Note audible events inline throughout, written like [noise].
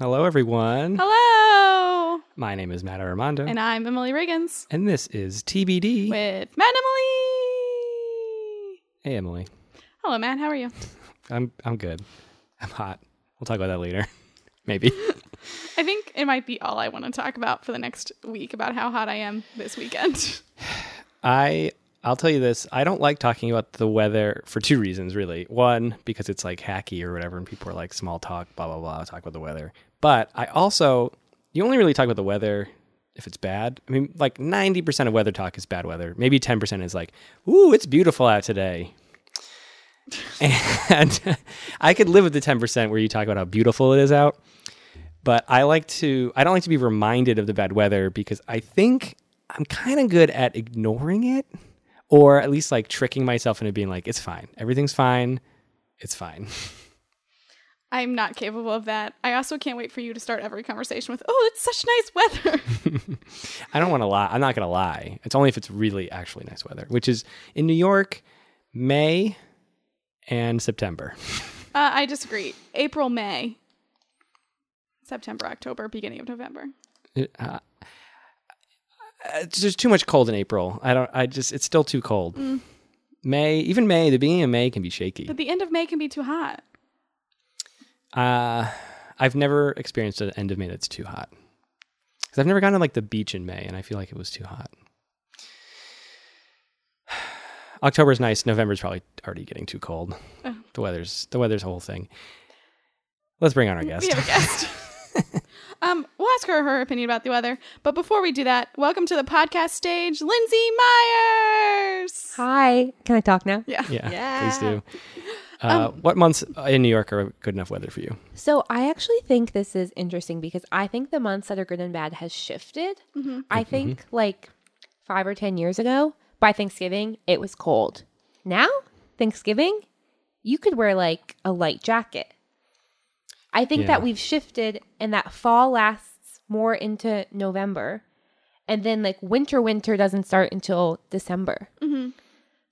Hello, everyone. Hello, My name is Matt Armando, and I'm Emily Riggins and this is TBD. with Matt and Emily. Hey, Emily. Hello, Matt. How are you? I'm I'm good. I'm hot. We'll talk about that later, [laughs] maybe. I think it might be all I want to talk about for the next week about how hot I am this weekend. [sighs] I I'll tell you this. I don't like talking about the weather for two reasons, really. One, because it's like hacky or whatever, and people are like small talk, blah blah blah, talk about the weather. But I also you only really talk about the weather if it's bad. I mean, like ninety percent of weather talk is bad weather. Maybe ten percent is like, "Ooh, it's beautiful out today." [laughs] and I could live with the ten percent where you talk about how beautiful it is out. But I like to. I don't like to be reminded of the bad weather because I think I'm kind of good at ignoring it, or at least like tricking myself into being like, "It's fine. Everything's fine. It's fine." [laughs] I'm not capable of that. I also can't wait for you to start every conversation with, "Oh, it's such nice weather." [laughs] [laughs] I don't want to lie. I'm not going to lie. It's only if it's really actually nice weather, which is in New York, May and September. uh, I disagree. April, May, September, October, beginning of November. Uh, it's just too much cold in April. I don't. I just. It's still too cold. May, even May, the beginning of May can be shaky. But the end of May can be too hot. Uh, I've never experienced an end of May that's too hot. Because I've never gone to like the beach in May, and I feel like it was too hot. [sighs] October's nice. November's probably already getting too cold. Oh. The weather's the weather's a whole thing. Let's bring on our guest. We have a guest. [laughs] um, we'll ask her her opinion about the weather. But before we do that, welcome to the podcast stage, Lindsay Myers. Hi. Can I talk now? Yeah. Yeah, Yeah. please do. Uh, what months in New York are good enough weather for you? So I actually think this is interesting because I think the months that are good and bad has shifted. I think like five or 10 years ago, by Thanksgiving, it was cold. Now, Thanksgiving, you could wear like a light jacket. I think Yeah. that we've shifted and that fall lasts more into November. And then like winter, winter doesn't start until December. Mm-hmm.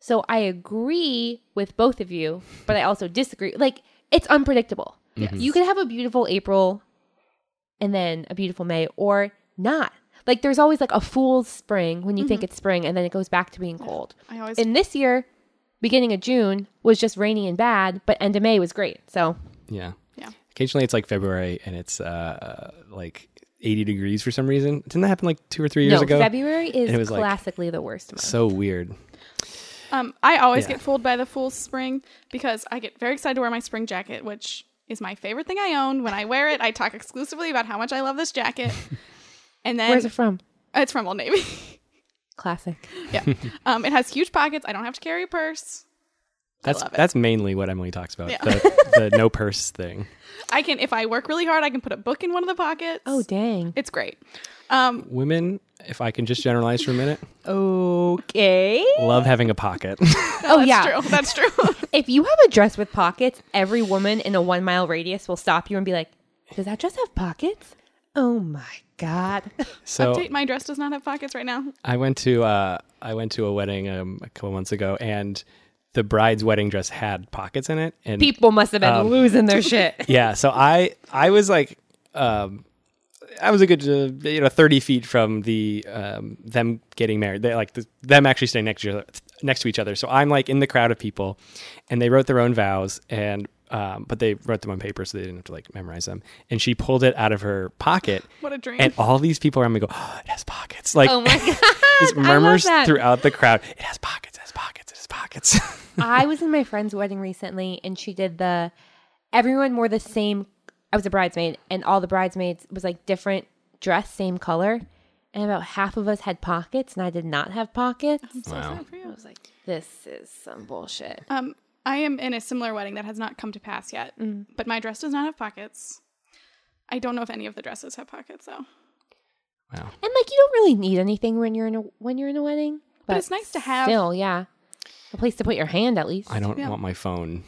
So I agree with both of you, but I also disagree. Like it's unpredictable. Mm-hmm. You could have a beautiful April and then a beautiful May or not. Like there's always like a fool's spring when you think mm-hmm. it's spring and then it goes back to being cold. I always And this year, beginning of June was just rainy and bad, but end of May was great. So Yeah. Yeah. Occasionally it's like February and it's uh, like 80 degrees for some reason. Didn't that happen like two or three years no, ago? February is it is was, like, classically the worst month. so weird. Um, I always Yeah. get fooled by the full spring because I get very excited to wear my spring jacket, which is my favorite thing I own. When I wear it, I talk exclusively about how much I love this jacket. [laughs] And then Where's it from? it's from Old Navy. [laughs] Classic. yeah. Um, it has huge pockets. I don't have to carry a purse. That's love it. that's mainly what Emily talks about. Yeah. The, [laughs] the no purse thing. I can, if I work really hard, I can put a book in one of the pockets. Oh, dang. it's great. Um, Women, if I can just generalize for a minute, Okay. love having a pocket. [laughs] [laughs] Oh, that's yeah. true. That's true. If you have a dress with pockets, every woman in a one mile radius will stop you and be like, Does that dress have pockets? Oh my God. so Update: My dress does not have pockets right now. I went to uh, I went to a wedding um, a couple months ago, and the bride's wedding dress had pockets in it, and People must have been Um, losing their shit. [laughs] yeah, so I I was like, um, I was a good uh, you know thirty feet from the um, them getting married. They like the, them actually staying next to each other, next to each other. So I'm like in the crowd of people, and they wrote their own vows, and um, but they wrote them on paper, so they didn't have to like memorize them. And she pulled it out of her pocket, [laughs] What a dream. and all these people around me go, oh, [gasps] "It has pockets!" Like Oh my [laughs] God. just murmurs throughout the crowd. It has pockets. It has pockets. It has pockets. [laughs] I was in my friend's wedding recently and she did the, everyone wore the same, I was a bridesmaid and all the bridesmaids was like different dress, same color. And about half of us had pockets and I did not have pockets. I'm so Wow. sad for you. I was like, this is some bullshit. Um, I am in a similar wedding that has not come to pass yet, Mm. but my dress does not have pockets. I don't know if any of the dresses have pockets though. wow. And like you don't really need anything when you're in a when you're in a wedding. But it's nice to have- Still, yeah. A place to put your hand at least. I don't Yeah. want my phone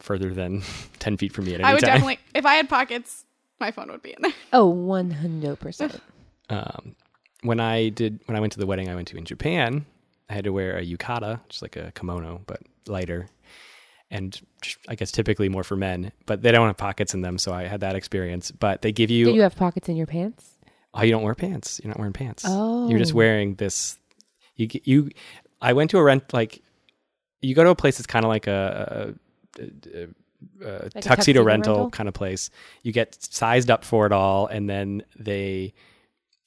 further than [laughs] ten feet from me at any I would time. definitely, if I had pockets, my phone would be in there. Oh, 100%. [laughs] um, when I did when I went to the wedding I went to in Japan, I had to wear a yukata, just like a kimono, but lighter. and I guess typically more for men, but they don't have pockets in them. So I had that experience. But they give you, Did you have pockets in your pants? oh, you don't wear pants. You're not wearing pants. Oh. You're just wearing this. You you. I went to a rent like. You go to a place that's kind of like a, a, a, a tuxedo, tuxedo rental, rental? kind of place. You get sized up for it all, and then they,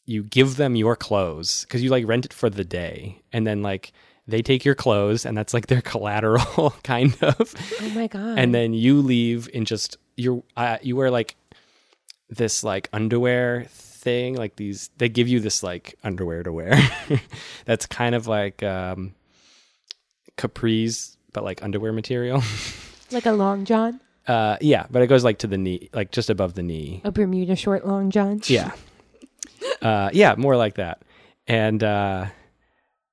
you give them your clothes because you like rent it for the day, and then like they take your clothes, and that's like their [laughs] collateral, kind of Oh my god. and then you leave in just your uh, you wear like this like underwear thing like these they give you this like underwear to wear [laughs] that's kind of like um capris but like underwear material. [laughs] Like a long john, uh yeah but it goes like to the knee like just above the knee. A Bermuda short long john. yeah. Uh yeah more like that. And uh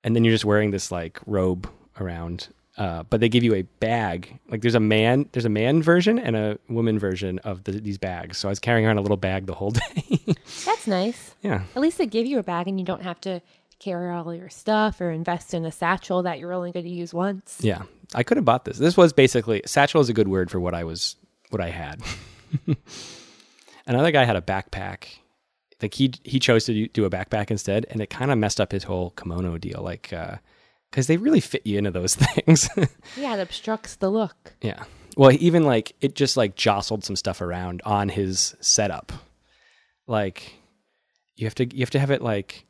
and then you're just wearing this like robe around. Uh but they give you a bag. Like there's a man there's a man version and a woman version of the, these bags. So i was carrying around a little bag the whole [laughs] day. That's nice. yeah. At least they give you a bag and you don't have to carry all your stuff or invest in a satchel that you're only going to use once. yeah i could have bought this this was basically satchel is a good word for what i was what i had [laughs] another guy had a backpack like he he chose to do- do a backpack instead and it kind of messed up his whole kimono deal like uh because they really fit you into those [laughs] things Yeah, it obstructs the look. Yeah. Well, even like it just like jostled some stuff around on his setup. Like you have to you have to have it like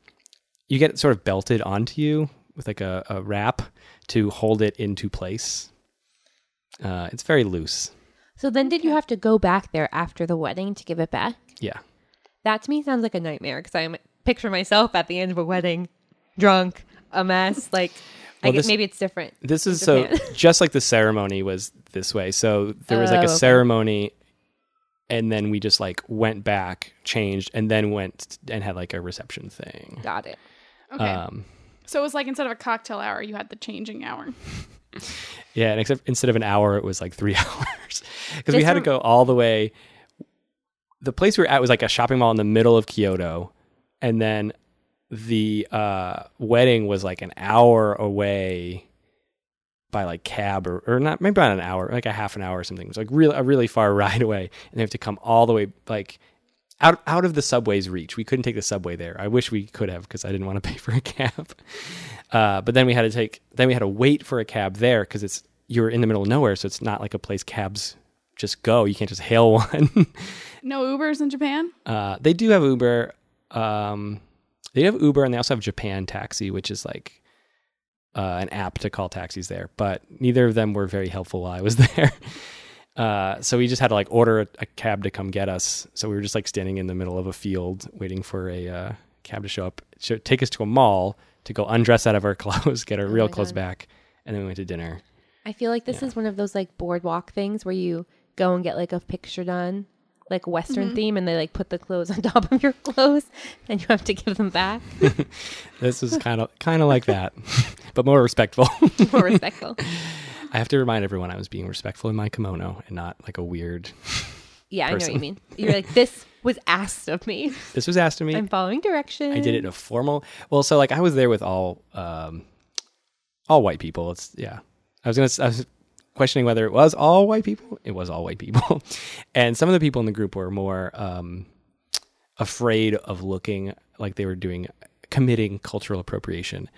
you get it sort of belted onto you with like a, a wrap to hold it into place. Uh, it's very loose. So then, did you have to go back there after the wedding to give it back? Yeah. That to me sounds like a nightmare because I picture myself at the end of a wedding, drunk, a mess. Like, I Well, guess this- maybe it's different. This is so [laughs] just like the ceremony was this way. So there was like Oh, a okay. ceremony and then we just like went back, changed, and then went and had like a reception thing. Got it. Okay. Um so it was like instead of a cocktail hour, you had the changing hour. Yeah, and except instead of an hour, it was like three [laughs] hours because we had to go all the way. The place we were at was like a shopping mall in the middle of Kyoto, and then the uh, wedding was like an hour away by like cab or, or not maybe not an hour, like a half an hour or something. It was like real a really far [laughs] ride away, and they have to come all the way like out out of the subway's reach. We couldn't take the subway there. I wish we could have because I didn't want to [laughs] pay for a cab. Uh, but then we had to take then we had to wait for a cab there because it's you're in the middle of nowhere, so it's not like a place cabs just go. You can't just hail [laughs] one. No Ubers in Japan? uh, they do have Uber. Um, they have Uber and they also have Japan Taxi, which is like uh, an app to call taxis there. But neither of them were very helpful while I was [laughs] there. Uh, so we just had to like order a, a cab to come get us. So we were just like standing in the middle of a field waiting for a uh, cab to show up, show, take us to a mall to go undress out of our [laughs] clothes, get our Oh real clothes God. back, and then we went to dinner. I feel like this Yeah. is one of those like boardwalk things where you go and get like a picture done, like Western Mm-hmm. theme, and they like put the clothes [laughs] on top of your clothes, and you have to give them back. [laughs] This is kind of kind of like that, but more respectful. More respectful. I have to remind everyone I was being respectful in my kimono and not like a weird. Yeah, I know what you mean. You're like, this was asked of me. This was asked of me. I'm following directions. I did it in a formal. Well, so like I was there with all um, all white people. It's yeah. I was gonna. I was questioning whether it was all white people. It was all white people, [laughs] and some of the people in the group were more um, afraid of looking like they were doing committing cultural appropriation.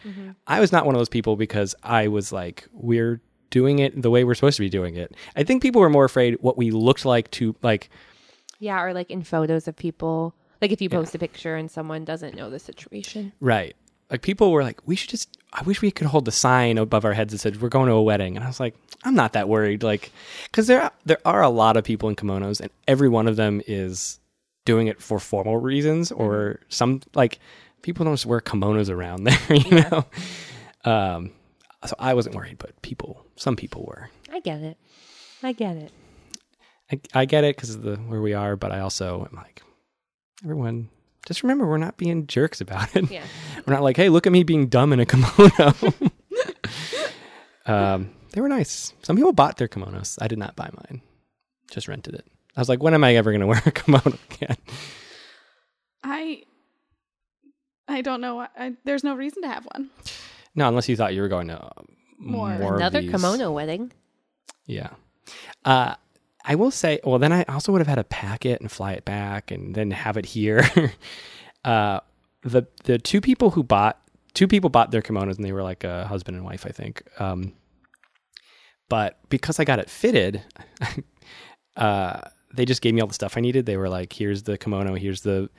I was not one of those people because I was like we're doing it the way we're supposed to be doing it. I think people were more afraid what we looked like to like Yeah, or like in photos of people. Like if you post a picture and someone doesn't know the situation. Right. Like people were like, we should just. I wish we could hold the sign above our heads that said we're going to a wedding, and I was like, I'm not that worried. Like, because there there are a lot of people in kimonos, and every one of them is doing it for formal reasons or some like people don't just wear kimonos around [laughs] there, you know. Um, so I wasn't worried, but people, some people were. I get it. I get it. I, I get it because of the where we are, but I also am like, everyone, just remember we're not being jerks about it. Yeah. [laughs] We're not like, hey, look at me being dumb in a [laughs] kimono. [laughs] um, they were nice. Some people bought their kimonos. I did not buy mine. Just rented it. I was like, when am I ever going to wear a kimono again? I I don't know. why- I, there's no reason to have one. No, unless you thought you were going to uh, More. more of Another these. kimono wedding. Yeah. Uh, I will say, well, then I also would have had to pack it and fly it back and then have it here. [laughs] uh, the the two people who bought two people bought their kimonos and they were like a husband and wife, I think. Um, but because I got it fitted, [laughs] uh, they just gave me all the stuff I needed. They were like, "Here's the kimono. Here's the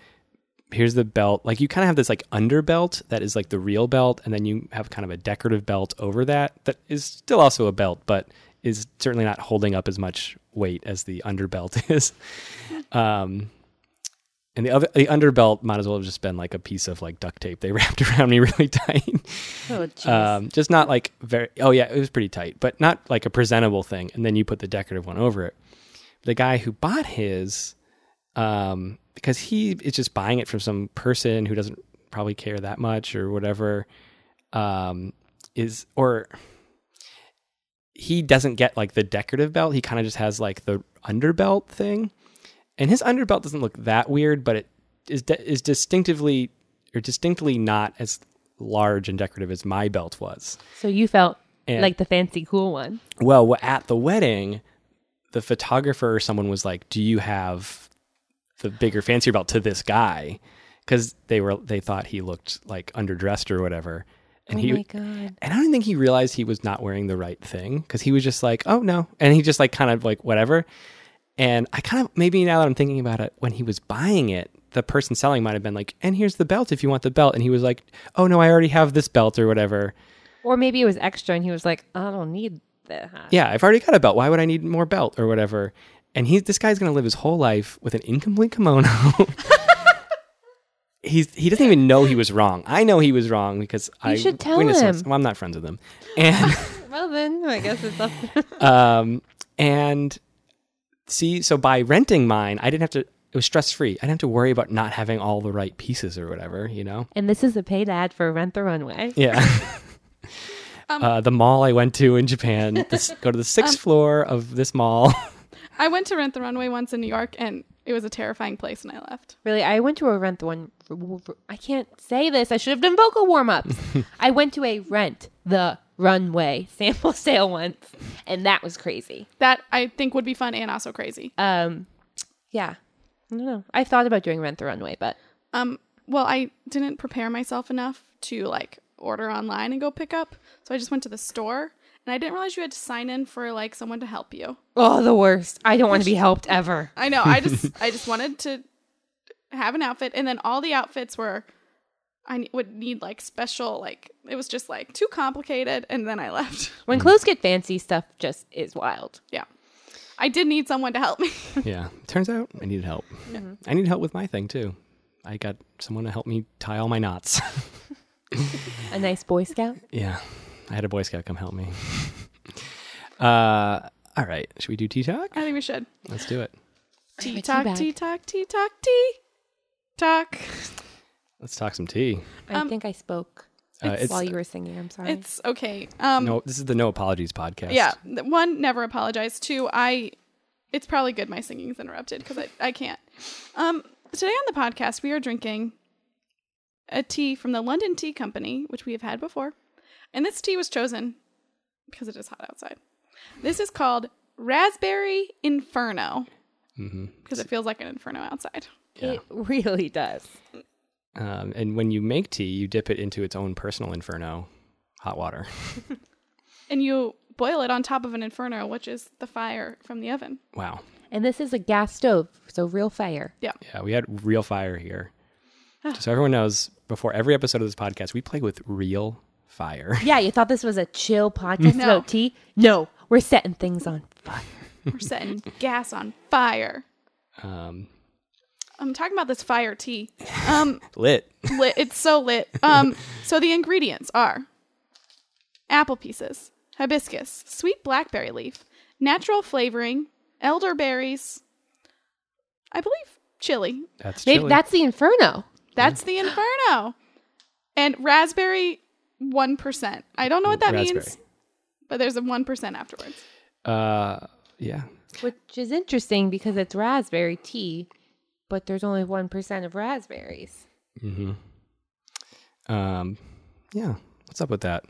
here's the belt." Like you kind of have this like under belt that is like the real belt, and then you have kind of a decorative belt over that that is still also a belt, but is certainly not holding up as much weight as the underbelt [laughs] is. Um, and the other the underbelt might as well have just been like a piece of like duct tape they [laughs] wrapped around me really tight. Oh, jeez. um, just not like very. Oh yeah, it was pretty tight, but not like a presentable thing. And then you put the decorative one over it. The guy who bought his, um, because he is just buying it from some person who doesn't probably care that much or whatever, um, is or he doesn't get like the decorative belt. He kind of just has like the underbelt thing, and his underbelt doesn't look that weird, but it is di- is distinctively or distinctly not as large and decorative as my belt was. so you felt And- like the fancy cool one. Well, at the wedding, the photographer or someone was like, "Do you have the bigger, fancier belt to this guy?" Because they were they thought he looked like underdressed or whatever, and oh he my god. and I don't think he realized he was not wearing the right thing because he was just like, "Oh no," and he just like kind of like whatever. And I kind of maybe now that I'm thinking about it, when he was buying it, the person selling might have been like, "And here's the belt if you want the belt," and he was like, "Oh no, I already have this belt or whatever." Or maybe it was extra and he was like, I don't need that. Yeah, I've already got a belt. Why would I need more belt or whatever? And he, this guy's going to live his whole life with an incomplete kimono. [laughs] He's he doesn't even know he was wrong. I know he was wrong because I should tell witnessed him. Well, I'm not friends with him, and [laughs] [laughs] Well then, I guess it's up. um and see, so by renting mine, I didn't have to. It was stress free. I didn't have to worry about not having all the right pieces or whatever. You know. and this is a paid ad for Rent the Runway. Yeah. Um, uh, the mall I went to in Japan. This, go to the sixth Um, floor of this mall. I went to Rent the Runway once in New York, and it was a terrifying place, and I left. Really, I went to a Rent the One. I can't say this. I should have done vocal warm ups. [laughs] I went to a Rent the Runway [laughs] sample sale once, and that was crazy. That I think would be fun and also crazy. Um, yeah, I don't know. I thought about doing Rent the Runway, but Um, well, I didn't prepare myself enough to like order online and go pick up, so I just went to the store, and I didn't realize you had to sign in for like someone to help you. oh, the worst. I don't want to be [laughs] helped ever. I know. I just [laughs] I just wanted to have an outfit, and then all the outfits were I would need like special like it was just like too complicated, and then I left. [laughs] When clothes get fancy, stuff just is wild. yeah, I did need someone to help me. Yeah. Turns out I needed help. Mm-hmm. I needed help with my thing too. I got someone to help me tie all my knots. A nice Boy Scout. yeah. I had a Boy Scout come help me. [laughs] uh, all right. Should we do tea talk? I think we should Let's do it. I have a tea tea talk, tea talk, tea talk, tea talk. Let's talk some tea. I Um, think I spoke Uh, it's while you were singing. I'm sorry. It's okay. Um, no. This is the No Apologies podcast. Yeah. th- One, never apologize. Two, I. It's probably good my singing's interrupted because I, I can't. Um, today on the podcast, we are drinking a tea from the London Tea Company, which we have had before. And this tea was chosen because it is hot outside. This is called Raspberry Inferno hmm because it feels like an inferno outside. Yeah. It really does. Um, and when you make tea, you dip it into its own personal inferno, hot water. [laughs] And you boil it on top of an inferno, which is the fire from the oven. Wow. And this is a gas stove, so real fire. Yeah. Yeah, we had real fire here. so everyone knows, before every episode of this podcast, we play with real fire. [laughs] Yeah, you thought this was a chill podcast No. about tea? No, we're setting things on fire. We're setting gas on fire. Um, I'm talking about this fire tea. [laughs] Um, lit. lit. It's so lit. Um, so the ingredients are apple pieces, hibiscus, sweet blackberry leaf, natural flavoring, elderberries, I believe chili. That's Maybe chili. that's the inferno. That's the inferno. And raspberry 1%. I don't know what that means, but there's a 1% afterwards. Uh, yeah. Which is interesting because it's raspberry tea, but there's only 1% of raspberries. hmm Um, yeah. What's up with that?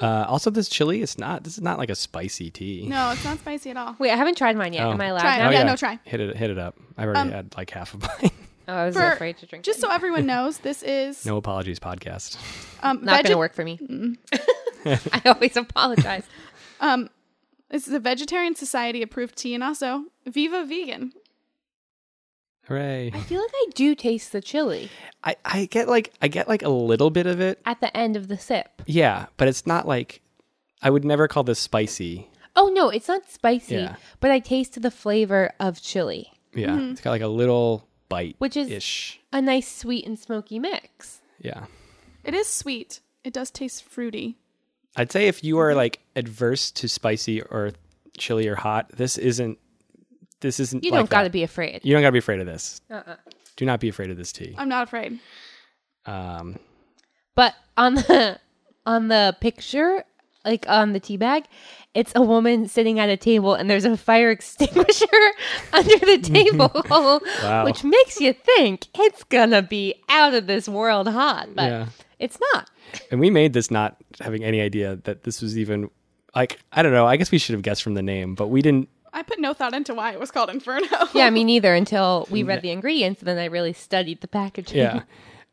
Uh, also, this chili, it's not. This is not like a spicy tea. No, it's not spicy at all. Wait, I haven't tried mine yet. Oh. Am I allowed Try it. now? Oh, Yeah, no, try. Hit it. Hit it up. I've already Um, had like half a bite. [laughs] Oh, I was For- afraid to drink. Just it. so everyone [laughs] knows, this is no apologies podcast. um, not vege- going to work for me. [laughs] I always apologize. [laughs] Um, this is a vegetarian society approved tea and also Viva Vegan. Hooray! I feel like I do taste the chili I, I get like I get like a little bit of it. at the end of the sip. Yeah, but it's not like I would never call this spicy. Oh no, it's not spicy, Yeah. but I taste the flavor of chili, Yeah, Mm-hmm. it's got like a little bite, which is ish. a nice sweet and smoky mix. Yeah, It is sweet. It does taste fruity. I'd say if you are like adverse to spicy or chili or hot, this isn't. This isn't. You like don't got to that. be afraid. You don't got to be afraid of this. Uh-uh. Do not be afraid of this tea. I'm not afraid. Um, But on the [laughs] on the picture, like on the tea bag, it's a woman sitting at a table and there's a fire [laughs] extinguisher [laughs] under the [laughs] table, Wow. which makes you think it's gonna be out of this world hot, but Yeah. it's not. and we made this not having any idea that this was even like I don't know. I guess we should have guessed from the name, but we didn't. I put no thought into why it was called Inferno. Yeah, me neither until we read the ingredients and then I really studied the packaging. Yeah.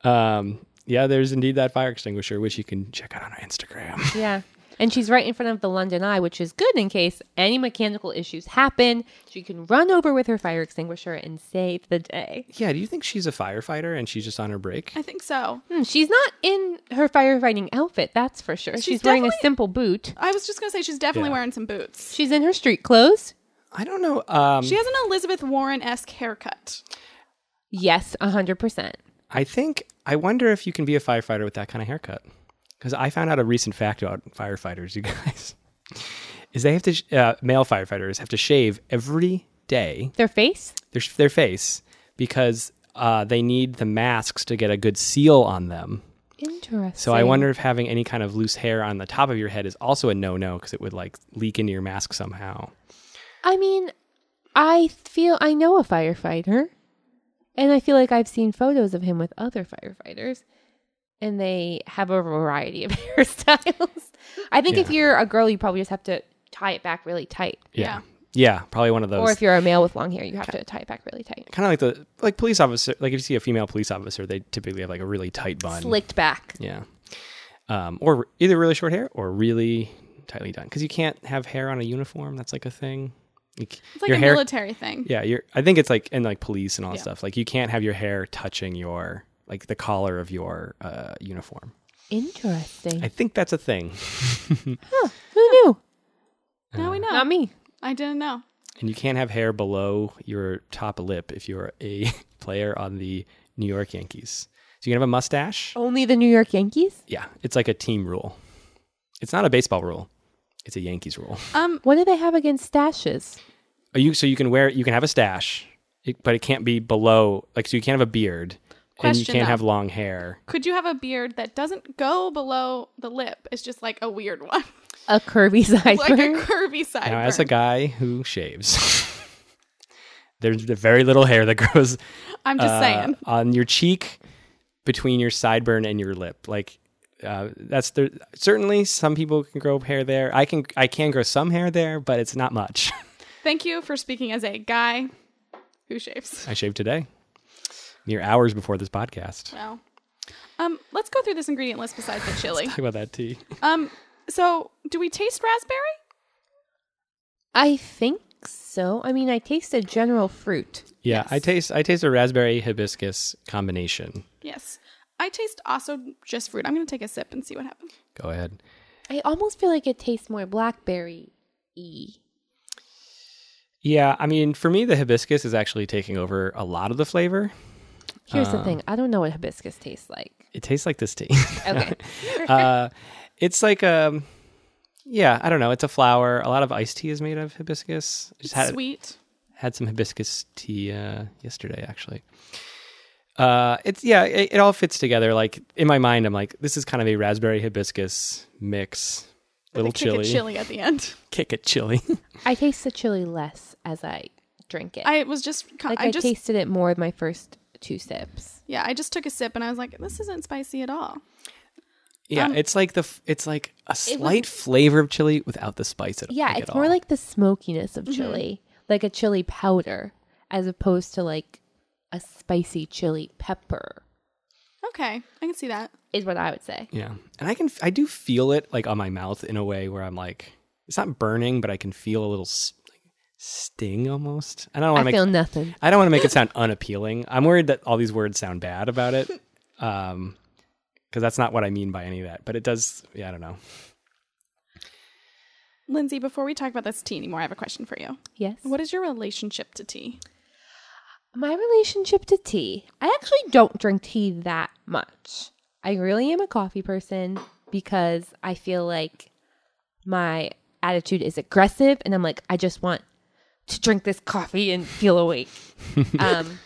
Um, yeah, there's indeed that fire extinguisher, which you can check out on our Instagram. Yeah. And she's right in front of the London Eye, which is good in case any mechanical issues happen. She can run over with her fire extinguisher and save the day. yeah, do you think she's a firefighter and she's just on her break? I think so. Hmm, she's not in her firefighting outfit, that's for sure. She's, She's wearing a simple boot. I was just gonna say she's definitely Yeah. wearing some boots. She's in her street clothes. I don't know. Um, She has an Elizabeth Warren esque haircut. Yes, 100%. I think I wonder if you can be a firefighter with that kind of haircut. Because I found out a recent fact about firefighters, you guys, is they have to sh- uh, male firefighters have to shave every day Their face? their their face because uh, they need the masks to get a good seal on them. Interesting. So I wonder if having any kind of loose hair on the top of your head is also a no no because it would like leak into your mask somehow. I mean, I feel I know a firefighter, and I feel like I've seen photos of him with other firefighters, and they have a variety of [laughs] hairstyles. I think if you're a girl, you probably just have to tie it back really tight. Yeah. Yeah, probably one of those. Or if you're a male with long hair, you have to tie it back really tight. kind of like the like police officer, like if you see a female police officer, they typically have like a really tight bun. Slicked back. Yeah. Um, or either really short hair or really tightly done because you can't have hair on a uniform. That's like a thing. Like, It's like your a hair, military thing. yeah. You're. I think it's like in like police and all that Yeah. stuff. Like you can't have your hair touching your like the collar of your uh, uniform. Interesting. I think that's a thing. [laughs] huh, Who knew? Now we know. Not me. I didn't know. And you can't have hair below your top lip if you're a [laughs] player on the New York Yankees. So you can have a mustache. Only the New York Yankees? Yeah, it's like a team rule. It's not a baseball rule. It's a Yankees rule. Um, What do they have against stashes? Oh, you so you can wear you can have a stash, it, but it can't be below like so you can't have a beard and you can't though. have long hair. could you have a beard that doesn't go below the lip? It's just like a weird one, A curvy sideburn? [laughs] like a curvy side. Now, as a guy who shaves, [laughs] there's very little hair that grows I'm just uh, saying. on your cheek between your sideburn and your lip. Like uh, that's there. Certainly, some people can grow hair there. I can I can grow some hair there, but it's not much. [laughs] Thank you for speaking as a guy who shaves. I shaved today, mere hours before this podcast. Well, um, let's go through this ingredient list besides the [laughs] chili. Talk about that tea. Um, so do we taste raspberry? I think so. I mean, I taste a general fruit. Yeah, I taste I taste a raspberry hibiscus combination. Yes. I taste also just fruit. I'm gonna take a sip and see what happens. Go ahead. I almost feel like it tastes more blackberry y. Yeah, I mean, for me, the hibiscus is actually taking over a lot of the flavor. Here's Uh. the thing I don't know what hibiscus tastes like. It tastes like this tea. Okay. [laughs] uh, it's like um, yeah, I don't know. It's a flower. A lot of iced tea is made of hibiscus. I just had Sweet. had some hibiscus tea uh, yesterday, actually. Uh, it's yeah, it, it all fits together. Like in my mind, I'm like, this is kind of a raspberry hibiscus mix. With Little a kick of chili, chili at the end. [laughs] kick it chili. [laughs] I taste the chili less as I drink it. I was just, like I, I, just, tasted it more with my first two sips. yeah, I just took a sip and I was like, this isn't spicy at all. Yeah, Um, it's like the f- it's like a slight flavor of chili without the spice at all. Yeah, like, it's at more all. like the smokiness of chili, like a chili powder, as opposed to like a spicy chili pepper, Okay, I can see that. is what I would say. yeah, and I can I do feel it like on my mouth in a way where I'm like it's not burning, but I can feel a little s- like, sting almost. I don't want to make feel nothing. I don't want to make it sound unappealing. I'm worried that all these words sound bad about it, [laughs] um, because that's not what I mean by any of that. But it does. Yeah, I don't know. Lindsay, before we talk about this tea anymore, I have a question for you. Yes. What is your relationship to tea? My relationship to tea. I actually don't drink tea that much. I really am a coffee person because I feel like my attitude is aggressive and I'm like, I just want to drink this coffee and feel awake. [laughs] um,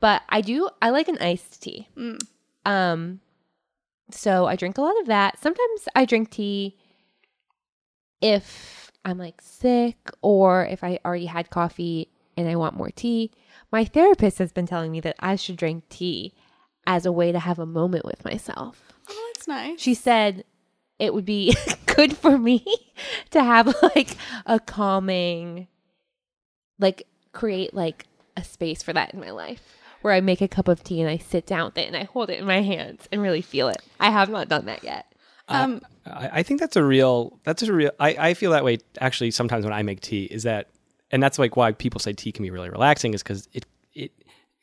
but I do, I like an iced tea. Um, so I drink a lot of that. Sometimes I drink tea if I'm like sick or if I already had coffee and I want more tea. My therapist has been telling me that I should drink tea as a way to have a moment with myself. Oh, that's nice. She said it would be [laughs] good for me [laughs] to have like a calming, like create like a space for that in my life where I make a cup of tea and I sit down with it and I hold it in my hands and really feel it. I have not done that yet. Um, I, I think that's a real. That's a real. I, I feel that way actually. Sometimes when I make tea, is that, and that's like why people say tea can be really relaxing, is because it it.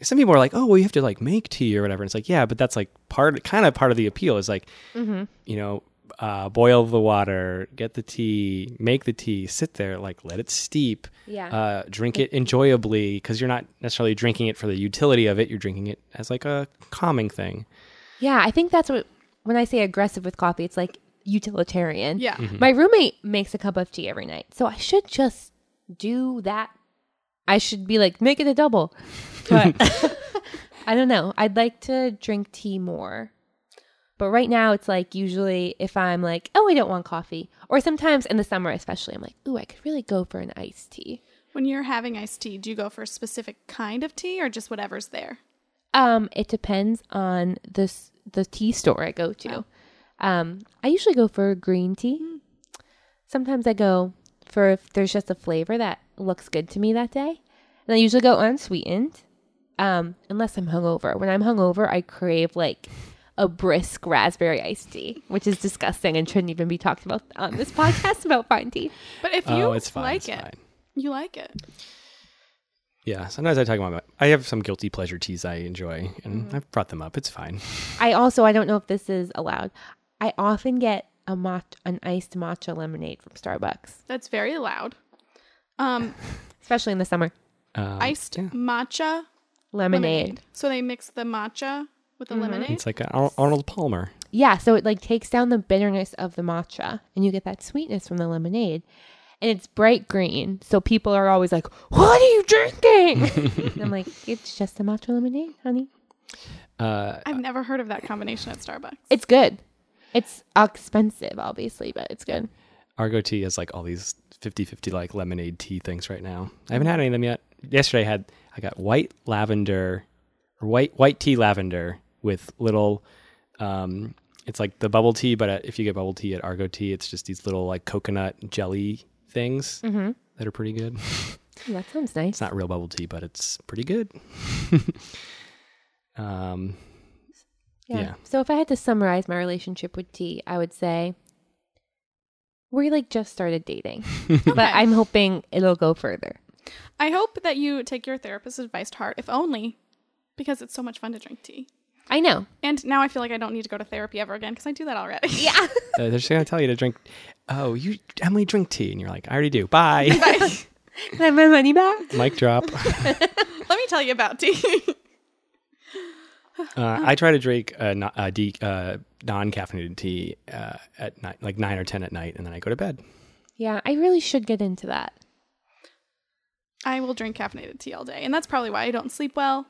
Some people are like, oh, well, you have to like make tea or whatever. And it's like, yeah, but that's like part, kind of part of the appeal is like, you know, uh, boil the water, get the tea, make the tea, sit there, like let it steep, Yeah. uh, drink it enjoyably because you're not necessarily drinking it for the utility of it. You're drinking it as like a calming thing. Yeah, I think that's what when I say aggressive with coffee, it's like utilitarian. yeah. My roommate makes a cup of tea every night. So I should just do that. I should be like, make it a double. But [laughs] [laughs] I don't know. I'd like to drink tea more. But right now, it's like usually if I'm like, oh, I don't want coffee, or sometimes in the summer, especially, I'm like, ooh, I could really go for an iced tea. When you're having iced tea, do you go for a specific kind of tea or just whatever's there? Um, it depends on this the tea store I go to. Um, I usually go for green tea. Sometimes I go for if there's just a flavor that looks good to me that day. And I usually go unsweetened. Um, unless I'm hungover. When I'm hungover, I crave like a brisk raspberry iced tea, which is disgusting and shouldn't even be talked about on this podcast about fine tea. But if you oh, it's fine. like it's it, fine. you like it. Yeah, sometimes I talk about my, I have some guilty pleasure teas I enjoy, and I've brought them up. It's fine. I also I don't know if this is allowed. I often get a mat- an iced matcha lemonade from Starbucks, That's very loud. Um, [laughs] especially in the summer. Um, iced yeah. matcha Lemonade. lemonade. So they mix the matcha with the Mm-hmm. lemonade. It's like Ar- Arnold Palmer. Yeah, so it like takes down the bitterness of the matcha and you get that sweetness from the lemonade. And it's bright green. So people are always like, "What are you drinking?" [laughs] And I'm like, "It's just a matcha lemonade, honey. Uh, I've never heard of that combination at Starbucks. It's good. It's expensive, obviously, but it's good." Argo tea has like all these 50-50 like lemonade tea things right now. I haven't had any of them yet. Yesterday I had I got white lavender or white white tea lavender with little um it's like the bubble tea, but uh, if you get bubble tea at Argo tea, it's just these little like coconut jelly things Mhm. that are pretty good. [laughs] That sounds nice. It's not real bubble tea, but it's pretty good. [laughs] um, yeah. So if I had to summarize my relationship with tea, I would say we like just started dating, [laughs] but I'm hoping it'll go further. I hope that you take your therapist's advice to heart, if only because it's so much fun to drink tea. I know. And now I feel like I don't need to go to therapy ever again because I do that already. Yeah. [laughs] Uh, they're just gonna tell you to drink. Oh, you Emily drink tea, and you're like, I already do. Bye. [laughs] Can I have my money back? Mic drop. [laughs] Let me tell you about tea. Uh, I try to drink uh, no, uh, de- uh, non-caffeinated tea uh, at night, like nine or ten at night, and then I go to bed. Yeah, I really should get into that. I will drink caffeinated tea all day, and that's probably why I don't sleep well.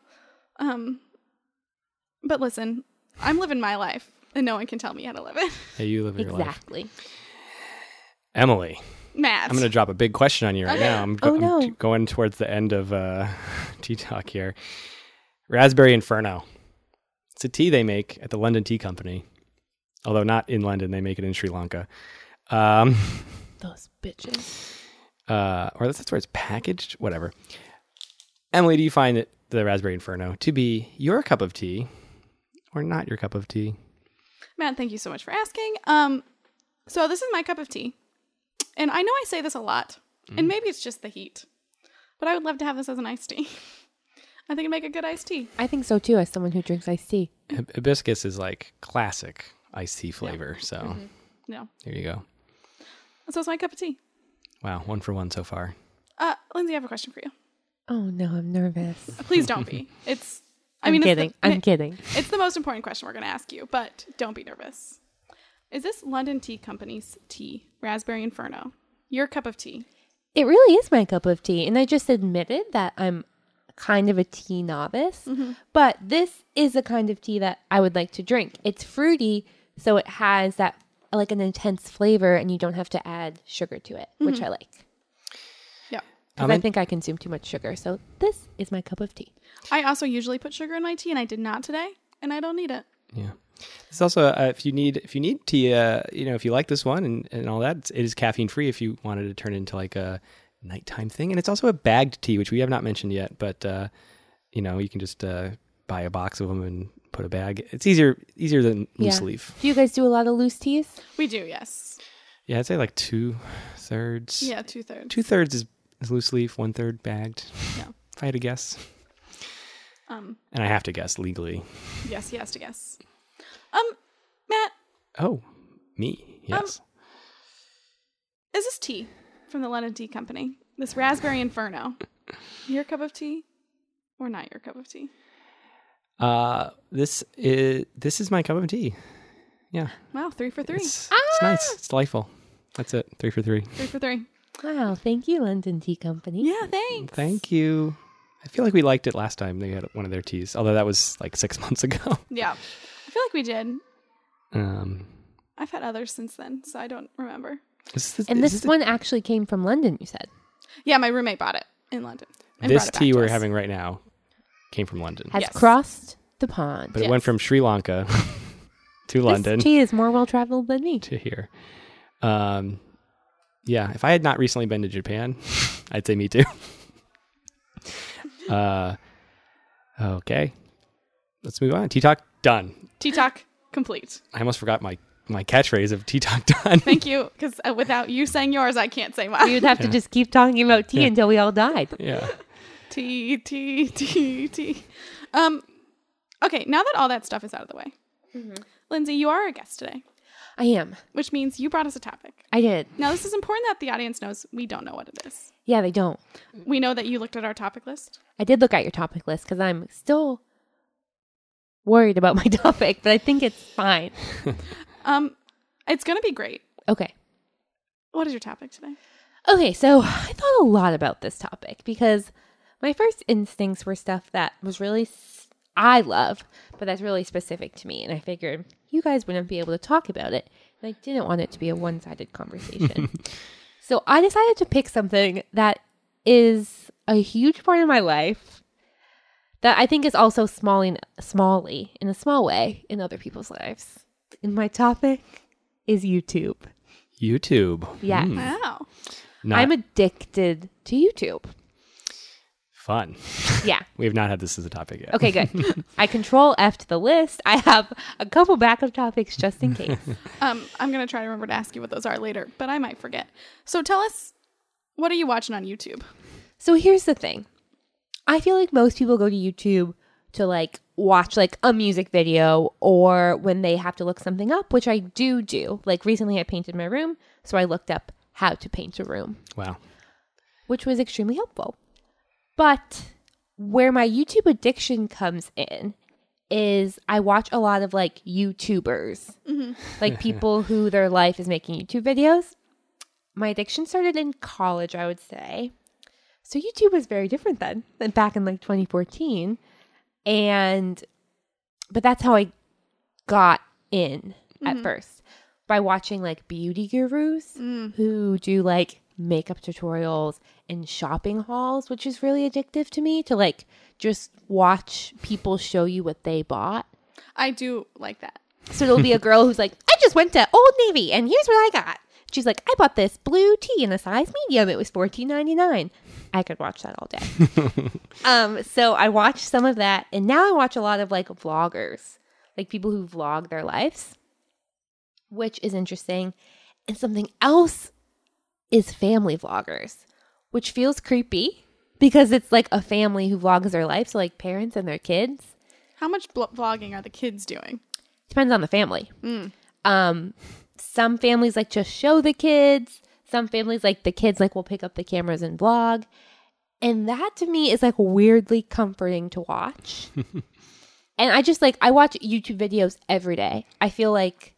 Um, but listen, I'm living my life, and no one can tell me how to live it. Hey, you live your life, Exactly. Emily. Matt, I'm going to drop a big question on you right Okay. now. I'm, Oh, I'm t- going towards the end of uh, [laughs] tea talk here. Raspberry Inferno. It's a tea they make at the London Tea Company. although not in London. They make it in Sri Lanka. Um, [laughs] Those bitches. uh, or that's, that's where it's packaged. Whatever. Emily, do you find it, the Raspberry Inferno to be your cup of tea or not your cup of tea? Matt, thank you so much for asking. Um, so this is my cup of tea, and I know I say this a lot, and maybe it's just the heat, but I would love to have this as an iced tea. [laughs] I think it'd make a good iced tea. I think so too, as someone who drinks iced tea. Hibiscus is like classic iced tea flavor. So No, here you go. so it's my cup of tea. Wow, one for one so far. Uh, Lindsay, I have a question for you. Oh no, I'm nervous. Please don't [laughs] be. It's. I I'm mean, kidding. It's the, I'm kidding. It's the most important question we're going to ask you, but don't be nervous. Is this London Tea Company's tea, Raspberry Inferno, your cup of tea? It really is my cup of tea. And I just admitted that I'm kind of a tea novice. Mm-hmm. But this is a kind of tea that I would like to drink. It's fruity, so it has that like an intense flavor, and you don't have to add sugar to it, which mm-hmm. I like. Yeah. Because Um, I think I consume too much sugar. So this is my cup of tea. I also usually put sugar in my tea, and I did not today, and I don't need it. Yeah. It's also uh, if you need if you need tea, uh, you know, if you like this one and, and all that, it's, it is caffeine free. If you wanted to turn it into like a nighttime thing, and it's also a bagged tea, which we have not mentioned yet. But uh, you know, you can just uh, buy a box of them and put a bag. It's easier easier than loose Yeah. leaf. Do you guys do a lot of loose teas? We do, yes. Yeah, I'd say like two thirds. Yeah, two thirds. two thirds is, is loose leaf, one third bagged. Yeah. If I had to guess, Um, and I have to guess legally. yes, he has to guess. Um, Matt, Oh, me. Yes. is this tea from the London Tea Company? This Raspberry Inferno, your cup of tea, or not your cup of tea? uh, this is this is my cup of tea. Yeah. Wow, three for three. It's, it's nice. It's delightful. That's it. Three for three. Three for three. Wow, thank you, London Tea Company. Yeah, thanks. Thank you. I feel like we liked it last time they had one of their teas, although that was like six [laughs] months ago. Yeah, I feel like we did. Um, I've had others since then, so I don't remember. is this, And is this the- one actually came from London, you said. Yeah, my roommate bought it in London. this it tea we're us. having right now came from London, Has Yes. crossed the pond. but it went from Sri Lanka [laughs] to London This tea is more well traveled than me. to here. Um, yeah, if I had not recently been to Japan, [laughs] I'd say me too. uh, okay, let's move on. Tea talk done. Tea talk complete. I almost forgot my my catchphrase of tea talk [laughs] done. Thank you, because uh, without you saying yours, I can't say mine. We would have to just keep talking about tea Yeah. until we all died. yeah. Tea, tea, tea, tea. Um, okay, now that all that stuff is out of the way, Lindsay, you are a guest today, I am. which means you brought us a topic. I did. Now, this is important that the audience knows we don't know what it is. Yeah, they don't. We know that you looked at our topic list. I did look at your topic list because I'm still worried about my [laughs] topic, but I think it's fine. [laughs] Um, it's gonna be great. Okay. What is your topic today? Okay, so I thought a lot about this topic because my first instincts were stuff that was really I love, but that's really specific to me, and I figured you guys wouldn't be able to talk about it, and I didn't want it to be a one-sided conversation. [laughs] so I decided to pick something that is a huge part of my life that I think is also small in smally in a small way in other people's lives. And my topic is YouTube. YouTube. Yes. Hmm, Wow. not I'm addicted to YouTube. Fun. Yeah. [laughs] We have not had this as a topic yet. Okay, good. [laughs] I control F to the list. I have a couple backup topics just in case. [laughs] Um, I'm gonna try to remember to ask you what those are later, but I might forget. So tell us, what are you watching on YouTube? so here's the thing. I feel like most people go to YouTube to like watch like a music video or when they have to look something up, which I do do. Like recently I painted my room, so I looked up how to paint a room. Wow. which was extremely helpful. But where my YouTube addiction comes in is I watch a lot of like YouTubers, mm-hmm. like [laughs] people who their life is making YouTube videos. My addiction started in college, I would say. So YouTube was very different then than back in like 2014. And, but that's how I got in at mm-hmm. first by watching like beauty gurus mm. who do like makeup tutorials and shopping hauls, which is really addictive to me to like just watch people show you what they bought. I do like that. So there'll be a girl who's like, I just went to Old Navy and here's what I got. She's like, I bought this blue tea in a size medium. It was fourteen ninety nine. I could watch that all day. [laughs] um, so I watched some of that, and now I watch a lot of like vloggers, like people who vlog their lives, which is interesting. And something else is family vloggers, which feels creepy because it's like a family who vlogs their life, so like parents and their kids. How much blo- vlogging are the kids doing? Depends on the family. Um, some families like just show the kids. Some families like the kids like will pick up the cameras and vlog. And that to me is like weirdly comforting to watch. [laughs] and I just like I watch YouTube videos every day. I feel like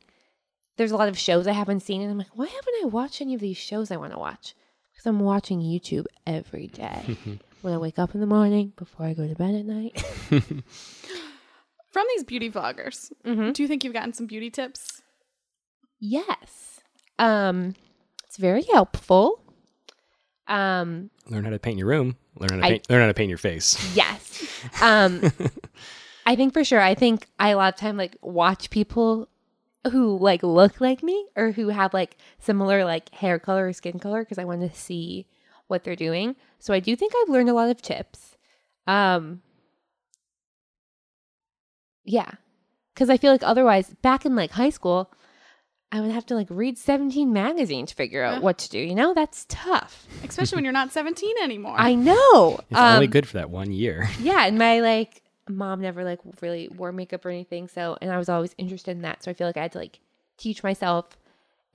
there's a lot of shows I haven't seen and I'm like, why haven't I watched any of these shows I want to watch? Because I'm watching YouTube every day. [laughs] when I wake up in the morning, before I go to bed at night. [laughs] From these beauty vloggers, Mm-hmm. do you think you've gotten some beauty tips? Yes. Um it's very helpful. Um Learn how to paint your room. Learn how to I- paint, learn how to paint your face. yes. Um [laughs] I think for sure I think I a lot of time like watch people who like look like me or who have like similar like hair color or skin color because I want to see what they're doing. So I do think I've learned a lot of tips. Um yeah. Cuz I feel like otherwise back in like high school I would have to like read 17 magazines to figure out Yeah. what to do. You know, that's tough. Especially when you're not 17 anymore. I know. It's only Um, good for that one year. yeah, and my like mom never like really wore makeup or anything, so and I was always interested in that, so I feel like I had to like teach myself,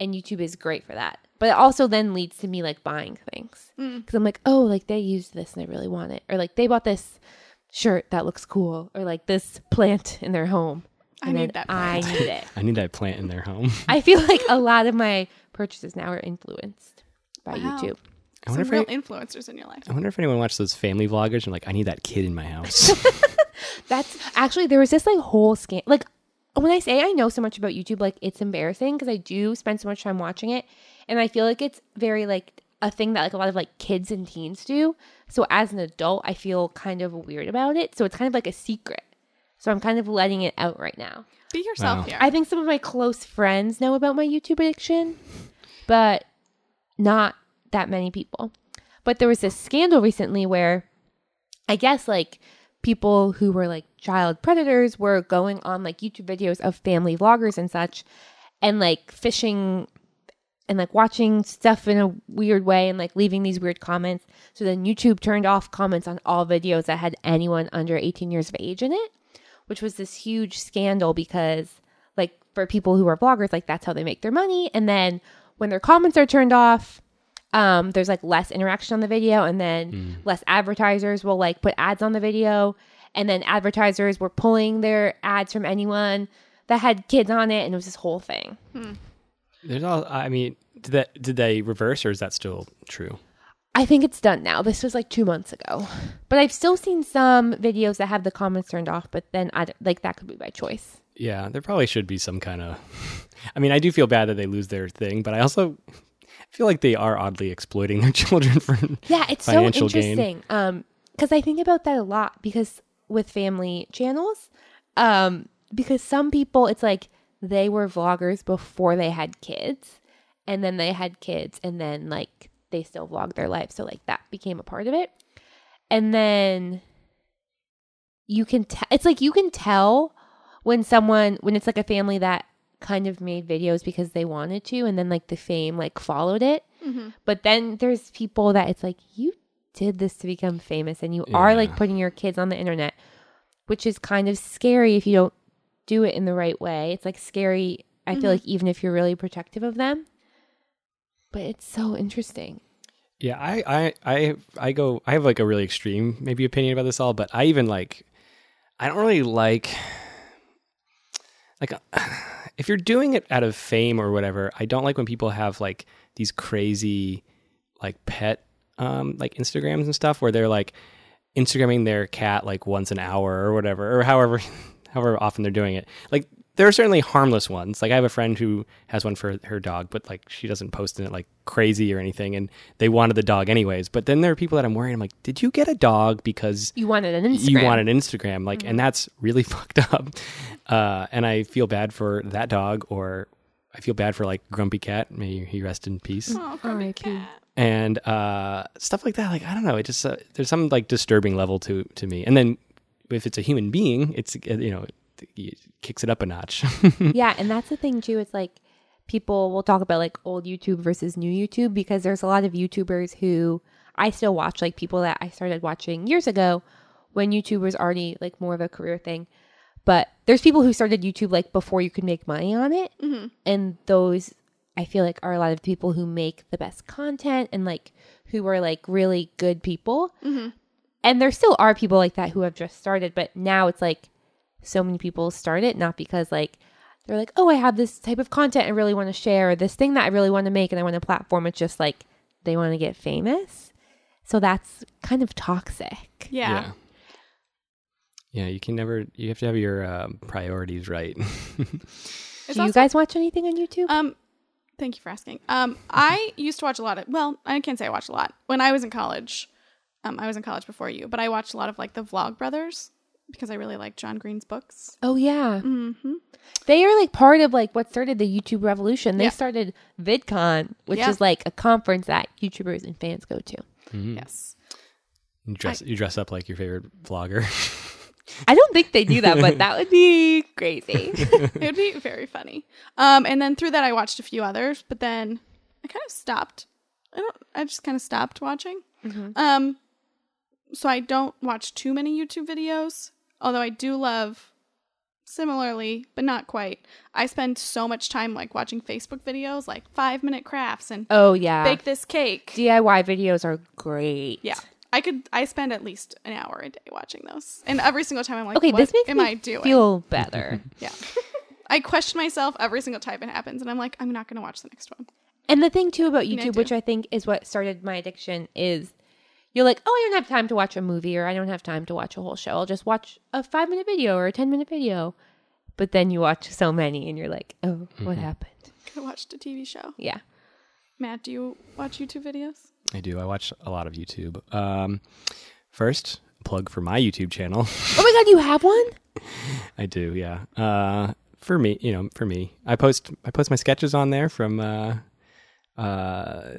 and YouTube is great for that. But it also then leads to me like buying things mm. because I'm like, oh, like they used this and I really want it, or like they bought this shirt that looks cool, or like this plant in their home. I and need then that I plant. need it. [laughs] I need that plant in their home. I feel like a lot of my purchases now are influenced by Wow. YouTube. I some wonder, real if I, influencers in your life. I wonder if anyone watched those family vloggers and like, I need that kid in my house. [laughs] That's actually there was this like whole scan like when I say I know so much about YouTube, like it's embarrassing because I do spend so much time watching it, and I feel like it's very like a thing that like a lot of like kids and teens do. So as an adult, I feel kind of weird about it. So it's kind of like a secret. So I'm kind of letting it out right now. Be yourself Wow. here. I think some of my close friends know about my YouTube addiction, but not that many people. But there was this scandal recently where I guess like people who were like child predators were going on like YouTube videos of family vloggers and such and like fishing and like watching stuff in a weird way and like leaving these weird comments. So then YouTube turned off comments on all videos that had anyone under 18 years of age in it, which was this huge scandal because like for people who are vloggers, like that's how they make their money. And then when their comments are turned off, um, there's like less interaction on the video, and then less advertisers will like put ads on the video, and then advertisers were pulling their ads from anyone that had kids on it, and it was this whole thing. There's all. I mean, did that did they reverse or is that still true? I think it's done now. This was like two months ago, but I've still seen some videos that have the comments turned off. But then I like that could be by choice. Yeah, there probably should be some kind of. [laughs] I mean, I do feel bad that they lose their thing, but I also feel like they are oddly exploiting their [laughs] children for. Yeah, it's Financial so gain. interesting. Um, because I think about that a lot because with family channels, um, because some people it's like they were vloggers before they had kids, and then they had kids, and then like they still vlog their life, so like that became a part of it, and then you can tell it's like you can tell when someone when it's like a family that kind of made videos because they wanted to and then like the fame like followed it mm-hmm. but then there's people that it's like you did this to become famous and you are like putting your kids on the internet which is kind of scary if you don't do it in the right way it's like scary i feel mm-hmm. like even if you're really protective of them but it's so interesting Yeah, I, I, I, I go. I have like a really extreme maybe opinion about this all, but I even like. I don't really like. Like, if you're doing it out of fame or whatever, I don't like when people have like these crazy, like pet, um, like Instagrams and stuff where they're like Instagramming their cat like once an hour or whatever, or however, [laughs] however often they're doing it. Like there are certainly harmless ones. Like I have a friend who has one for her dog, but like she doesn't post in it like crazy or anything, and they wanted the dog anyways. But then there are people that I'm worried. I'm like, did you get a dog because you wanted an instagram you want an Instagram? Like, and that's really [laughs] fucked up. Uh, and I feel bad for that dog or I feel bad for like Grumpy Cat. May he rest in peace. Oh, Grumpy R.I.P.. cat. And uh, stuff like that. Like I don't know. It just uh, there's some like disturbing level to to me. And then if it's a human being, it's uh, you know it, it kicks it up a notch. [laughs] yeah, and that's the thing too. It's like people will talk about like old YouTube versus new YouTube because there's a lot of YouTubers who I still watch, like people that I started watching years ago when YouTube was already like more of a career thing. But there's people who started YouTube like before you could make money on it, mm-hmm. and those I feel like are a lot of people who make the best content and like who are like really good people. Mm-hmm. And there still are people like that who have just started, but now it's like so many people start it not because like they're like, oh, I have this type of content I really want to share, or this thing that I really want to make and I want to platform. It's just like they want to get famous. So that's kind of toxic. Yeah. yeah. Yeah, you can never. You have to have your um, priorities right. It's Do you also- guys watch anything on YouTube? Um, thank you for asking. Um, I [laughs] used to watch a lot of. Well, I can't say I watched a lot when I was in college. Um, I was in college before you, but I watched a lot of like the Vlog Brothers because I really like John Green's books. oh yeah, Mm-hmm. they are like part of like what started the YouTube revolution. They Yeah. started VidCon, which Yeah. is like a conference that YouTubers and fans go to. Mhm. Yes. You dress you dress up like your favorite vlogger. [laughs] I don't think they do that, but that would be crazy. [laughs] it would be very funny. Um, and then through that, I watched a few others, but then I kind of stopped. I don't. I just kind of stopped watching. Um, so I don't watch too many YouTube videos. Although I do love, similarly, but not quite. I spend so much time like watching Facebook videos, like five minute crafts and oh yeah, bake this cake. DIY videos are great. Yeah. I could. I spend at least an hour a day watching those, and every single time I'm like, Okay, what this makes am me I doing? feel better. [laughs] Yeah. I question myself every single time it happens, and I'm like, I'm not going to watch the next one. And the thing too about YouTube, which I think is what started my addiction, is you're like, oh, I don't have time to watch a movie or I don't have time to watch a whole show. I'll just watch a five minute video or a 10 minute video. But then you watch so many and you're like, oh, what happened? I watched a TV show. Yeah. Matt, do you watch YouTube videos? I do. I watch a lot of YouTube. Um, first, plug for my YouTube channel. Oh my God, you have one? [laughs] I do, yeah. Uh, for me, you know, for me, I post I post my sketches on there from uh, uh,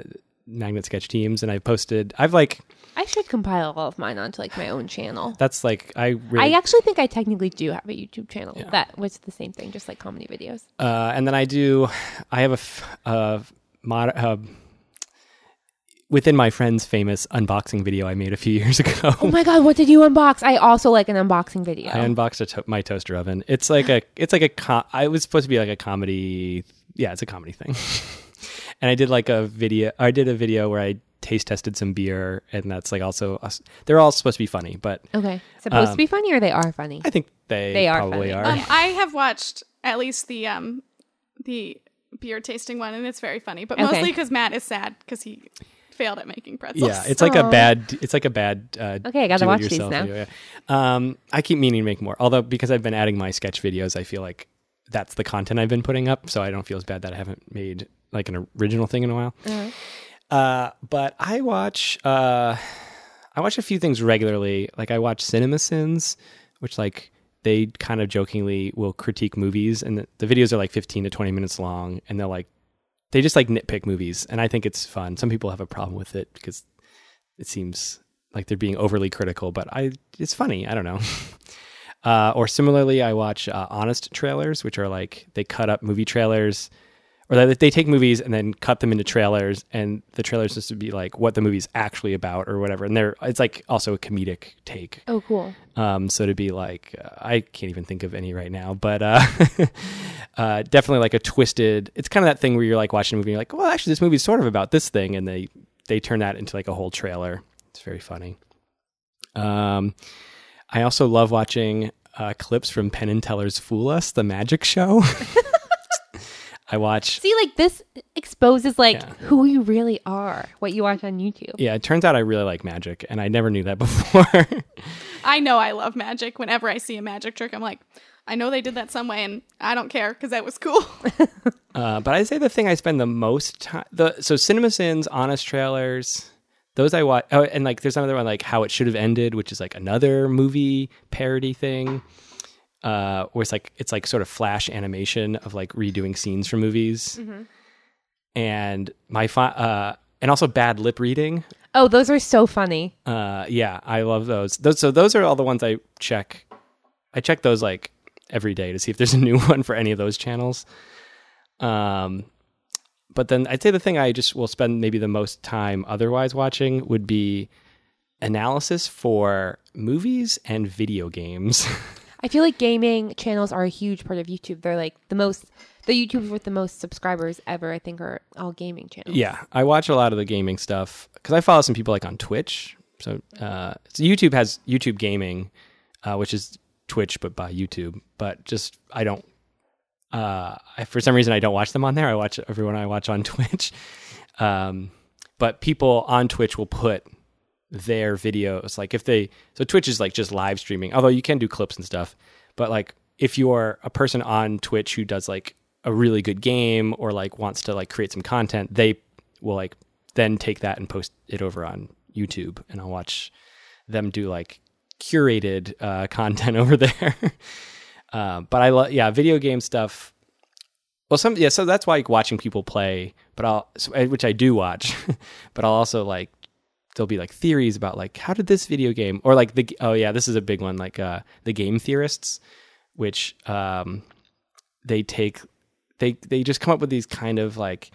Magnet Sketch Teams, and I've posted. I've like I should compile all of mine onto like my own channel. that's like I really I actually think I technically do have a YouTube channel that was the same thing, just like comedy videos. uh, and then I do. I have a f- uh, mod. Uh, Within my friend's famous unboxing video I made a few [laughs] years ago, Oh my God, what did you unbox? I also like an unboxing video. I unboxed a to- my toaster oven. It's like a it's like a com- I was supposed to be like a comedy. Yeah, it's a comedy thing. [laughs] and I did like a video. I did a video where I taste tested some beer, and that's like also they're all supposed to be funny, but okay. Supposed Um, to be funny or they are funny? I think they They are probably funny. are. Um, I have watched at least the um the beer tasting one, and it's very funny. But Okay. mostly because Matt is sad because he failed at making pretzels. yeah, it's like a bad. It's like a bad. Uh, Okay, I gotta watch these do-it-yourself now. video, yeah. Um, I keep meaning to make more. Although because I've been adding my sketch videos, I feel like that's the content I've been putting up, so I don't feel as bad that I haven't made like an original thing in a while. Uh-huh. Uh, but I watch. Uh, I watch a few things regularly. Like I watch Cinema Sins, which like they kind of jokingly will critique movies, and the, the videos are like fifteen to twenty minutes long, and they're like they just like nitpick movies, and I think it's fun. Some people have a problem with it because it seems like they're being overly critical, but I it's funny. I don't know. [laughs] Uh, or similarly, I watch uh, honest trailers, which are like they cut up movie trailers, or they, they take movies and then cut them into trailers, and the trailers just to be like what the movie's actually about or whatever. And they're it's like also a comedic take. oh, cool. Um, so to be like, uh, I can't even think of any right now, but uh, [laughs] uh, definitely like a twisted. It's kind of that thing where you're like watching a movie, and you're like, well, actually, this movie's sort of about this thing, and they they turn that into like a whole trailer. It's very funny. Um, I also love watching uh, clips from Penn and Teller's "Fool Us," the magic show. [laughs] I watch. See, like this exposes like Yeah. who you really are, what you watch on YouTube. Yeah, it turns out I really like magic, and I never knew that [laughs] before. I know I love magic. Whenever I see a magic trick, I'm like, I know they did that some way, and I don't care because that was cool. [laughs] Uh, but I'd say the thing I spend the most time the so Cinema Sins, Honest Trailers, those I watch. Oh, and like there's another one like How It Should Have Ended, which is like another movie parody thing. Uh, where it's like it's like sort of flash animation of like redoing scenes from movies, and my fi- uh, and also bad lip reading. Oh, those are so funny. Uh, yeah, I love those. Those so those are all the ones I check. I check those like every day to see if there's a [laughs] new one for any of those channels. Um, but then I'd say the thing I just will spend maybe the most time otherwise watching would be analysis for movies and video games. [laughs] I feel like gaming channels are a huge part of YouTube. They're like the most, the YouTubers with the most subscribers ever, I think, are all gaming channels. yeah, I watch a lot of the gaming stuff because I follow some people like on Twitch. So, uh, so YouTube has YouTube Gaming, uh, which is Twitch but by YouTube. But just I don't. Uh, I, for some reason, I don't watch them on there. I watch everyone I watch on [laughs] Twitch. Um, but people on Twitch will put their videos like if they so Twitch is like just live streaming. Although you can do clips and stuff, but like if you're a person on Twitch who does like a really good game or like wants to like create some content, they will like then take that and post it over on YouTube, and I'll watch them do like curated uh, [laughs] content over there. [laughs] uh, but I love yeah video game stuff. Well, some yeah, so that's why like watching people play, but I'll so- which I do watch, [laughs] but I'll also like there'll be like theories about like how did this video game or like the oh yeah this is a big one like uh the game theorists, which um they take they they just come up with these kind of like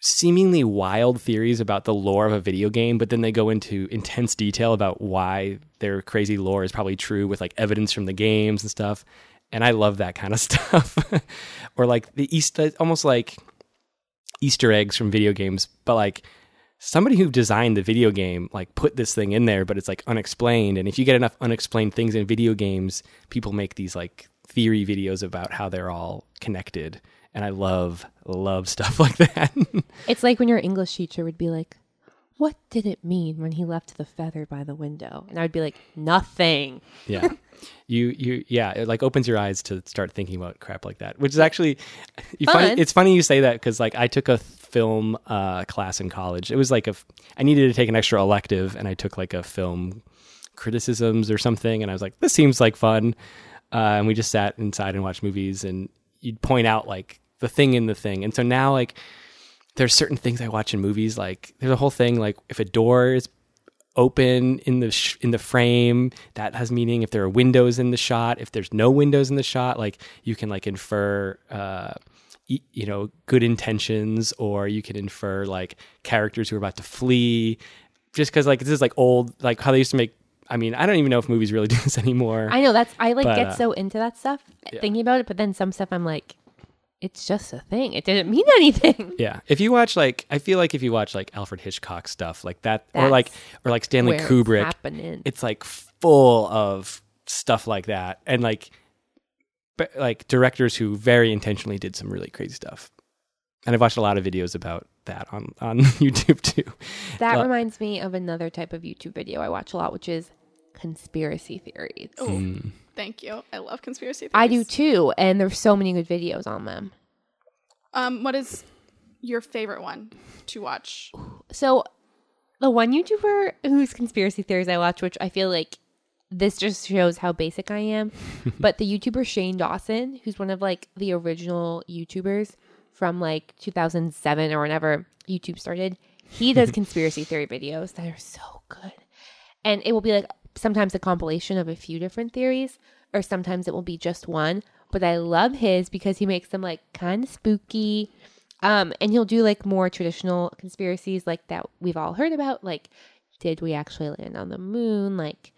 seemingly wild theories about the lore of a video game, but then they go into intense detail about why their crazy lore is probably true with like evidence from the games and stuff. And I love that kind of [laughs] stuff. or like the East, almost like Easter eggs from video games, but like somebody who designed the video game like put this thing in there, but it's like unexplained. And if you get enough unexplained things in video games, people make these like theory videos about how they're all connected. And I love, love [laughs] stuff like that. It's like when your English teacher would be like, What did it mean when he left the feather by the window? And I would be like, Nothing. [laughs] yeah you you yeah it like opens your eyes to start thinking about crap like that which is actually you find, Fun. it's funny you say that because like i took a film uh class in college. It was like a i needed to take an extra elective and i took like a film criticisms or something and i was like this seems like fun. Uh, and we just sat inside and watched movies and you'd point out like the thing in the thing. And so now like there's certain things i watch in movies like there's a whole thing like if a door is open in the sh- in the frame that has meaning. If there are windows in the shot if there's no windows in the shot like you can like infer uh you know good intentions or you can infer like characters who are about to flee just because like this is like old like how they used to make i mean i don't even know if movies really [laughs] do this anymore I know that's, I like But, get uh, so into that stuff, yeah. thinking about it, but then some stuff I'm like, It's just a thing. It didn't mean [laughs] anything. Yeah, if you watch like, I feel like if you watch like Alfred Hitchcock stuff like that, or like, or like Stanley Where it's Kubrick, it's like full of stuff like that, and like, like directors who very intentionally did some really crazy stuff. And I've watched a lot of videos about that on on [laughs] YouTube too. That Uh, reminds me of another type of YouTube video I watch a lot, which is conspiracy theories. Oh, Mm. thank you. I love conspiracy theories. I do too, and there's so many good videos on them. Um, what is your favorite one to watch? So, the one YouTuber whose conspiracy theories I watch, which I feel like this just shows how basic I am, [laughs] but the YouTuber Shane Dawson, who's one of like the original YouTubers from like 2007 or whenever YouTube started, he does [laughs] conspiracy theory videos that are so good. And it will be like sometimes a compilation of a few different theories, or sometimes it will be just one. But I love his because he makes them like kind of spooky. Um, and he'll do like more traditional conspiracies like that we've all heard about. Like, did we actually land on the moon? Like,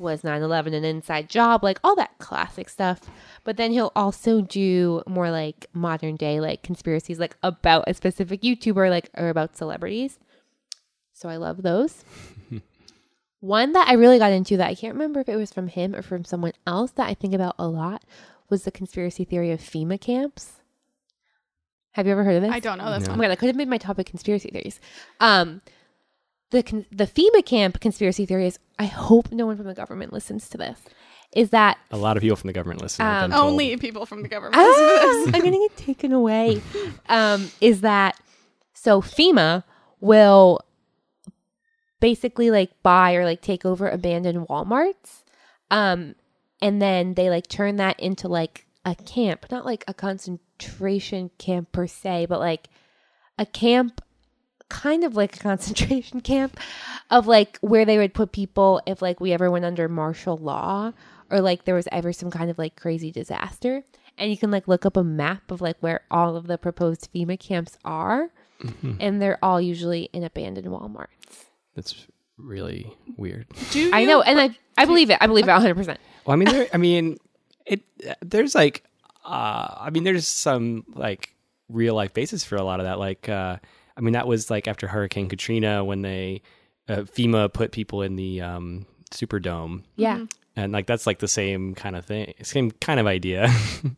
was 9 11 an inside job? Like, all that classic stuff. But then he'll also do more like modern day, like conspiracies, like about a specific YouTuber, like, or about celebrities. So I love those. [laughs] One that I really got into that I can't remember if it was from him or from someone else that I think about a lot was the conspiracy theory of FEMA camps. Have you ever heard of this? I don't know this Oh one. my god, I could have made my topic conspiracy theories. Um, the the FEMA camp conspiracy theory is. I hope no one from the government listens to this. Is that A lot of people from the government listen. Um. Only people from the government. ah, listen to I'm this. gonna get taken away? Um, is that so? FEMA will basically like buy or like take over abandoned WalMarts, um, and then they like turn that into like a camp, not like a concentration camp per se, but like a camp kind of like a [laughs] concentration camp of like where they would put people if like we ever went under martial law or like there was ever some kind of like crazy disaster and you can like look up a map of like where all of the proposed FEMA camps are and they're all usually in abandoned Walmarts. That's really weird. Do you, I know and I I believe it. I believe it 100%. Well, I mean, there, I mean, it. There's like, uh, I mean, there's some like real life basis for a lot of that. Like, uh, I mean, that was like after Hurricane Katrina when they uh, FEMA put people in the um, Superdome, Yeah. and like that's like the same kind of thing, same kind of idea.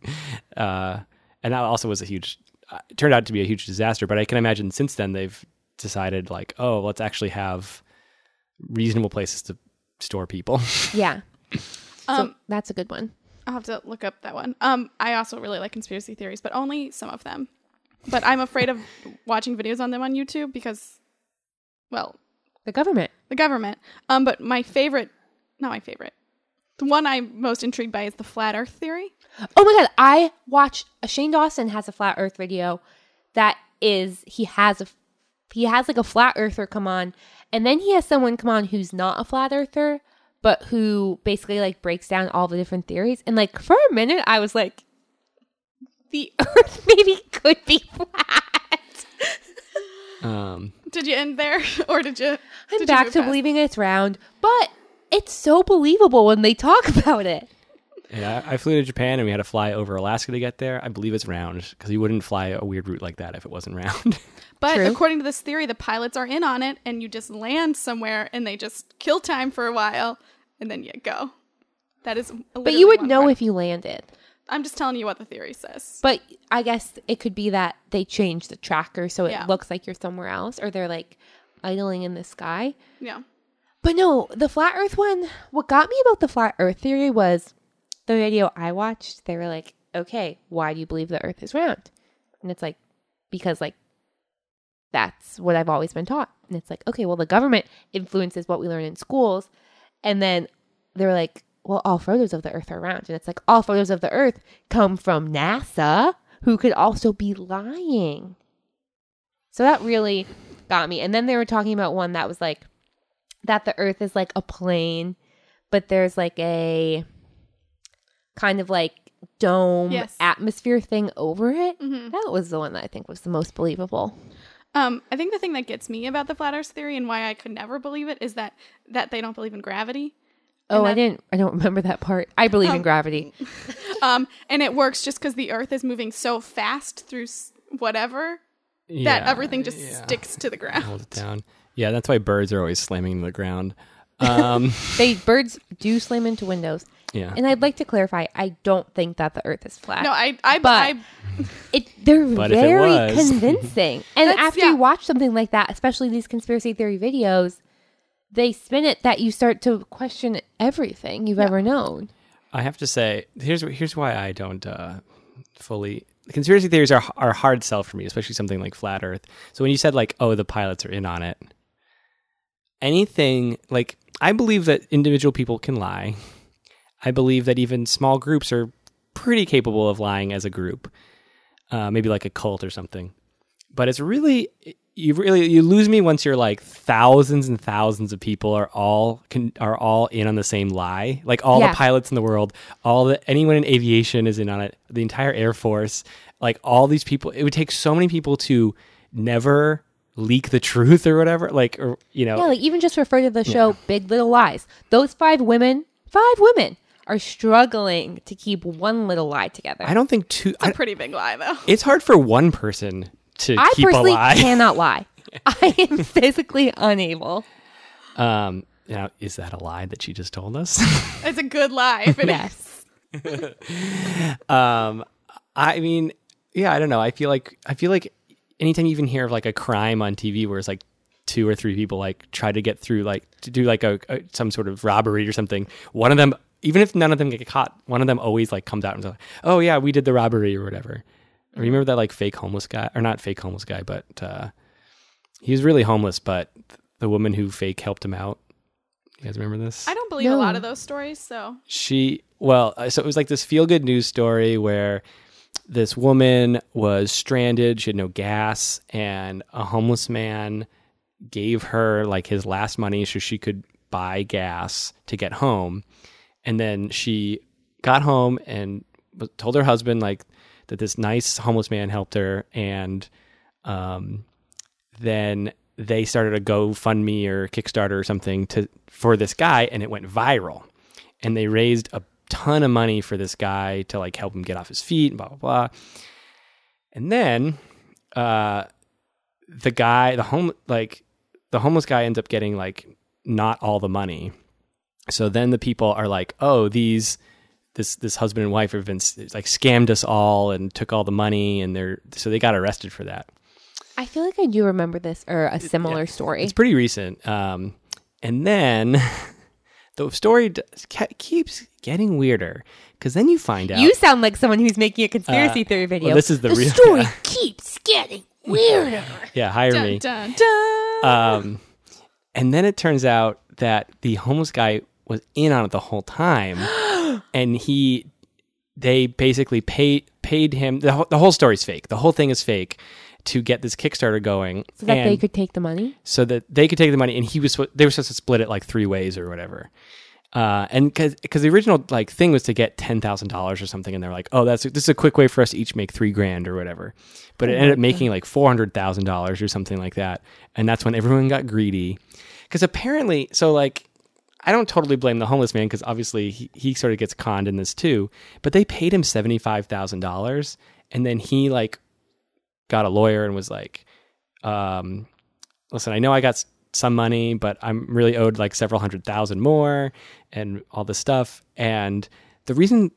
[laughs] uh, and that also was a huge, uh, turned out to be a huge disaster. But I can imagine since then they've decided like, oh, let's actually have reasonable places to store people. [laughs] Yeah. Um, that's a good one. I'll have to look up that one. Um, I also really like conspiracy theories, but only some of them. But I'm afraid of watching videos on them on YouTube because, well, The government. the government. Um, but my favorite, not my favorite, the one I'm most intrigued by is the flat Earth theory. Oh my god, I watched Shane Dawson has a flat earth video that is he has a he has like a flat earther come on and then he has someone come on who's not a flat earther but who basically like breaks down all the different theories and like for a minute I was like the earth [laughs] maybe could be flat. um, Did you end there, [laughs] or did you? I'm did back move to past? believing it's round, but it's so believable when they talk [laughs] about it. Yeah, I flew to Japan and we had to fly over Alaska to get there. I believe it's round because you wouldn't fly a weird route like that if it wasn't round. But True. according to this theory, the pilots are in on it, and you just land somewhere, and they just kill time for a while, and then you go. That is. A But you would know if you landed. I'm just telling you what the theory says. But I guess it could be that they changed the tracker so it Yeah. looks like you're somewhere else or they're like idling in the sky. Yeah. But no, the flat earth one, what got me about the flat earth theory was the video I watched. They were like, okay, why do you believe the earth is round? And it's like, because like that's what I've always been taught. And it's like, okay, well, the government influences what we learn in schools. And then they were like, well, all photos of the earth are round. And it's like, all photos of the earth come from NASA, who could also be lying. So that really got me. And then they were talking about one that was like, that the earth is like a plane, but there's like a kind of like dome Yes. atmosphere thing over it. Mhm. That was the one that I think was the most believable. Um, I think the thing that gets me about the flat Earth theory and why I could never believe it is that that they don't believe in gravity. Oh, I didn't. I don't remember that part. I believe in Um, gravity. [laughs] Um, and it works just because the Earth is moving so fast through s- whatever that Yeah, everything just yeah. sticks to the ground. Hold it down. Yeah, that's why birds are always slamming into the ground. [laughs] Um, They birds do slam into windows, yeah. and I'd like to clarify. I don't think that the Earth is flat. No, I, I, But- I, it they're But if it very was- [laughs] convincing. And That's- after yeah. you watch something like that, especially these conspiracy theory videos, they spin it that you start to question everything you've ever known. I have to say, here's here's why I don't uh, fully. Conspiracy theories are are hard sell for me, especially something like flat Earth. So when you said like, oh, the pilots are in on it, anything like I believe that individual people can lie. I believe that even small groups are pretty capable of lying as a group, uh, maybe like a cult or something. But it's really you really you lose me once you're like thousands and thousands of people are all can, are all in on the same lie. Like all Yeah. the pilots in the world, all the anyone in aviation is in on it. The entire Air Force, like all these people. It would take so many people to never leak the truth or whatever. Like or you know, Yeah, like even just refer to the show Big Little Lies. Those five women, five women are struggling to keep one little lie together. I don't think two. it's a I, pretty big lie though. it's hard for one person to I keep a personally lie. [laughs] cannot lie. I am physically unable. Um, now is that a lie that she just told us? [laughs] It's a good lie. If it is. Yes. [laughs] um, I mean, yeah, I don't know. I feel like I feel like anytime you even hear of like a crime on TV where it's like two or three people like try to get through like to do like a, a some sort of robbery or something, one of them, even if none of them get caught, one of them always like comes out and says, "Oh yeah, we did the robbery or whatever." Remember that like fake homeless guy, or not fake homeless guy, but uh, he was really homeless, but the woman who fake helped him out, You guys remember this? I don't believe a lot of those stories, so. She well uh, so it was like this feel good news story where this woman was stranded she had no gas and a homeless man gave her like his last money so she could buy gas to get home. And then she got home and told her husband like that this nice homeless man helped her and um then they started a GoFundMe or Kickstarter or something to for this guy and it went viral and they raised a ton of money for this guy to like help him get off his feet and blah blah blah. And then uh the guy, the home like the homeless guy ends up getting like not all the money. So then the people are like, "Oh, these this this husband and wife have been like scammed us all and took all the money and they're so they got arrested for that." I feel like I do remember this or a similar story. It's pretty recent. Um, and then [laughs] the story d- ke- keeps getting weirder because then you find out. You sound like someone who's making a conspiracy theory video. well, this is the real- story yeah. keeps getting weirder. [laughs] yeah, hire dun me. dun dun. Um, and then it turns out that the homeless guy was in on it the whole time, [gasps] [gasps] and he, they basically paid paid him. The whole, the whole story's fake. The whole thing is fake to get this Kickstarter going, So that they could take the money. so that they could take the money, and he was they were supposed to split it like three ways or whatever. Uh, and because because the original like thing was to get ten thousand dollars or something, and they're like, oh, that's this is a quick way for us to each make three grand or whatever. But it ended up making like four hundred thousand dollars or something like that, and that's when everyone got greedy. Because apparently, so like, I don't totally blame the homeless man because obviously he, he sort of gets conned in this too. But they paid him seventy five thousand dollars, and then he like got a lawyer and was like, um, listen, I know I got some money, but I'm really owed like several hundred thousand more and all this stuff. And the reason,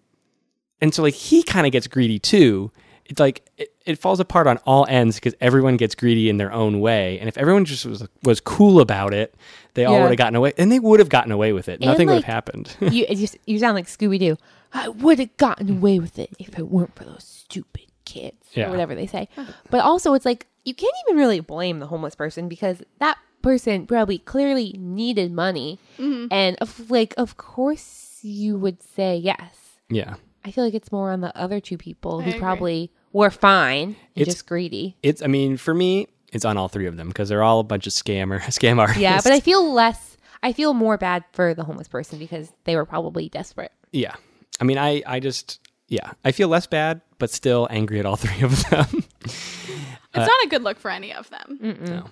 and so like he kind of gets greedy too. It's like it, it falls apart on all ends because everyone gets greedy in their own way. And if everyone just was was cool about it, they all Yeah. would have gotten away, and they would have gotten away with it. And, Nothing would have happened. [laughs] you, it you sound like Scooby Doo. I would have gotten away with it if it weren't for those stupid kids Yeah. or whatever they say. But also, it's like you can't even really blame the homeless person because that person probably clearly needed money, mm-hmm. and of like, of course, you would say yes. yeah. I feel like it's more on the other two people I who agree. probably were fine and It's- just greedy. It's, I mean, for me, it's on all three of them because they're all a bunch of scammer, [laughs] scam artists. Yeah, but I feel less. I feel more bad for the homeless person because they were probably desperate. Yeah. I mean, I, I just, yeah, I feel less bad, but still angry at all [laughs] three of them. it's not a good look for any of them. no.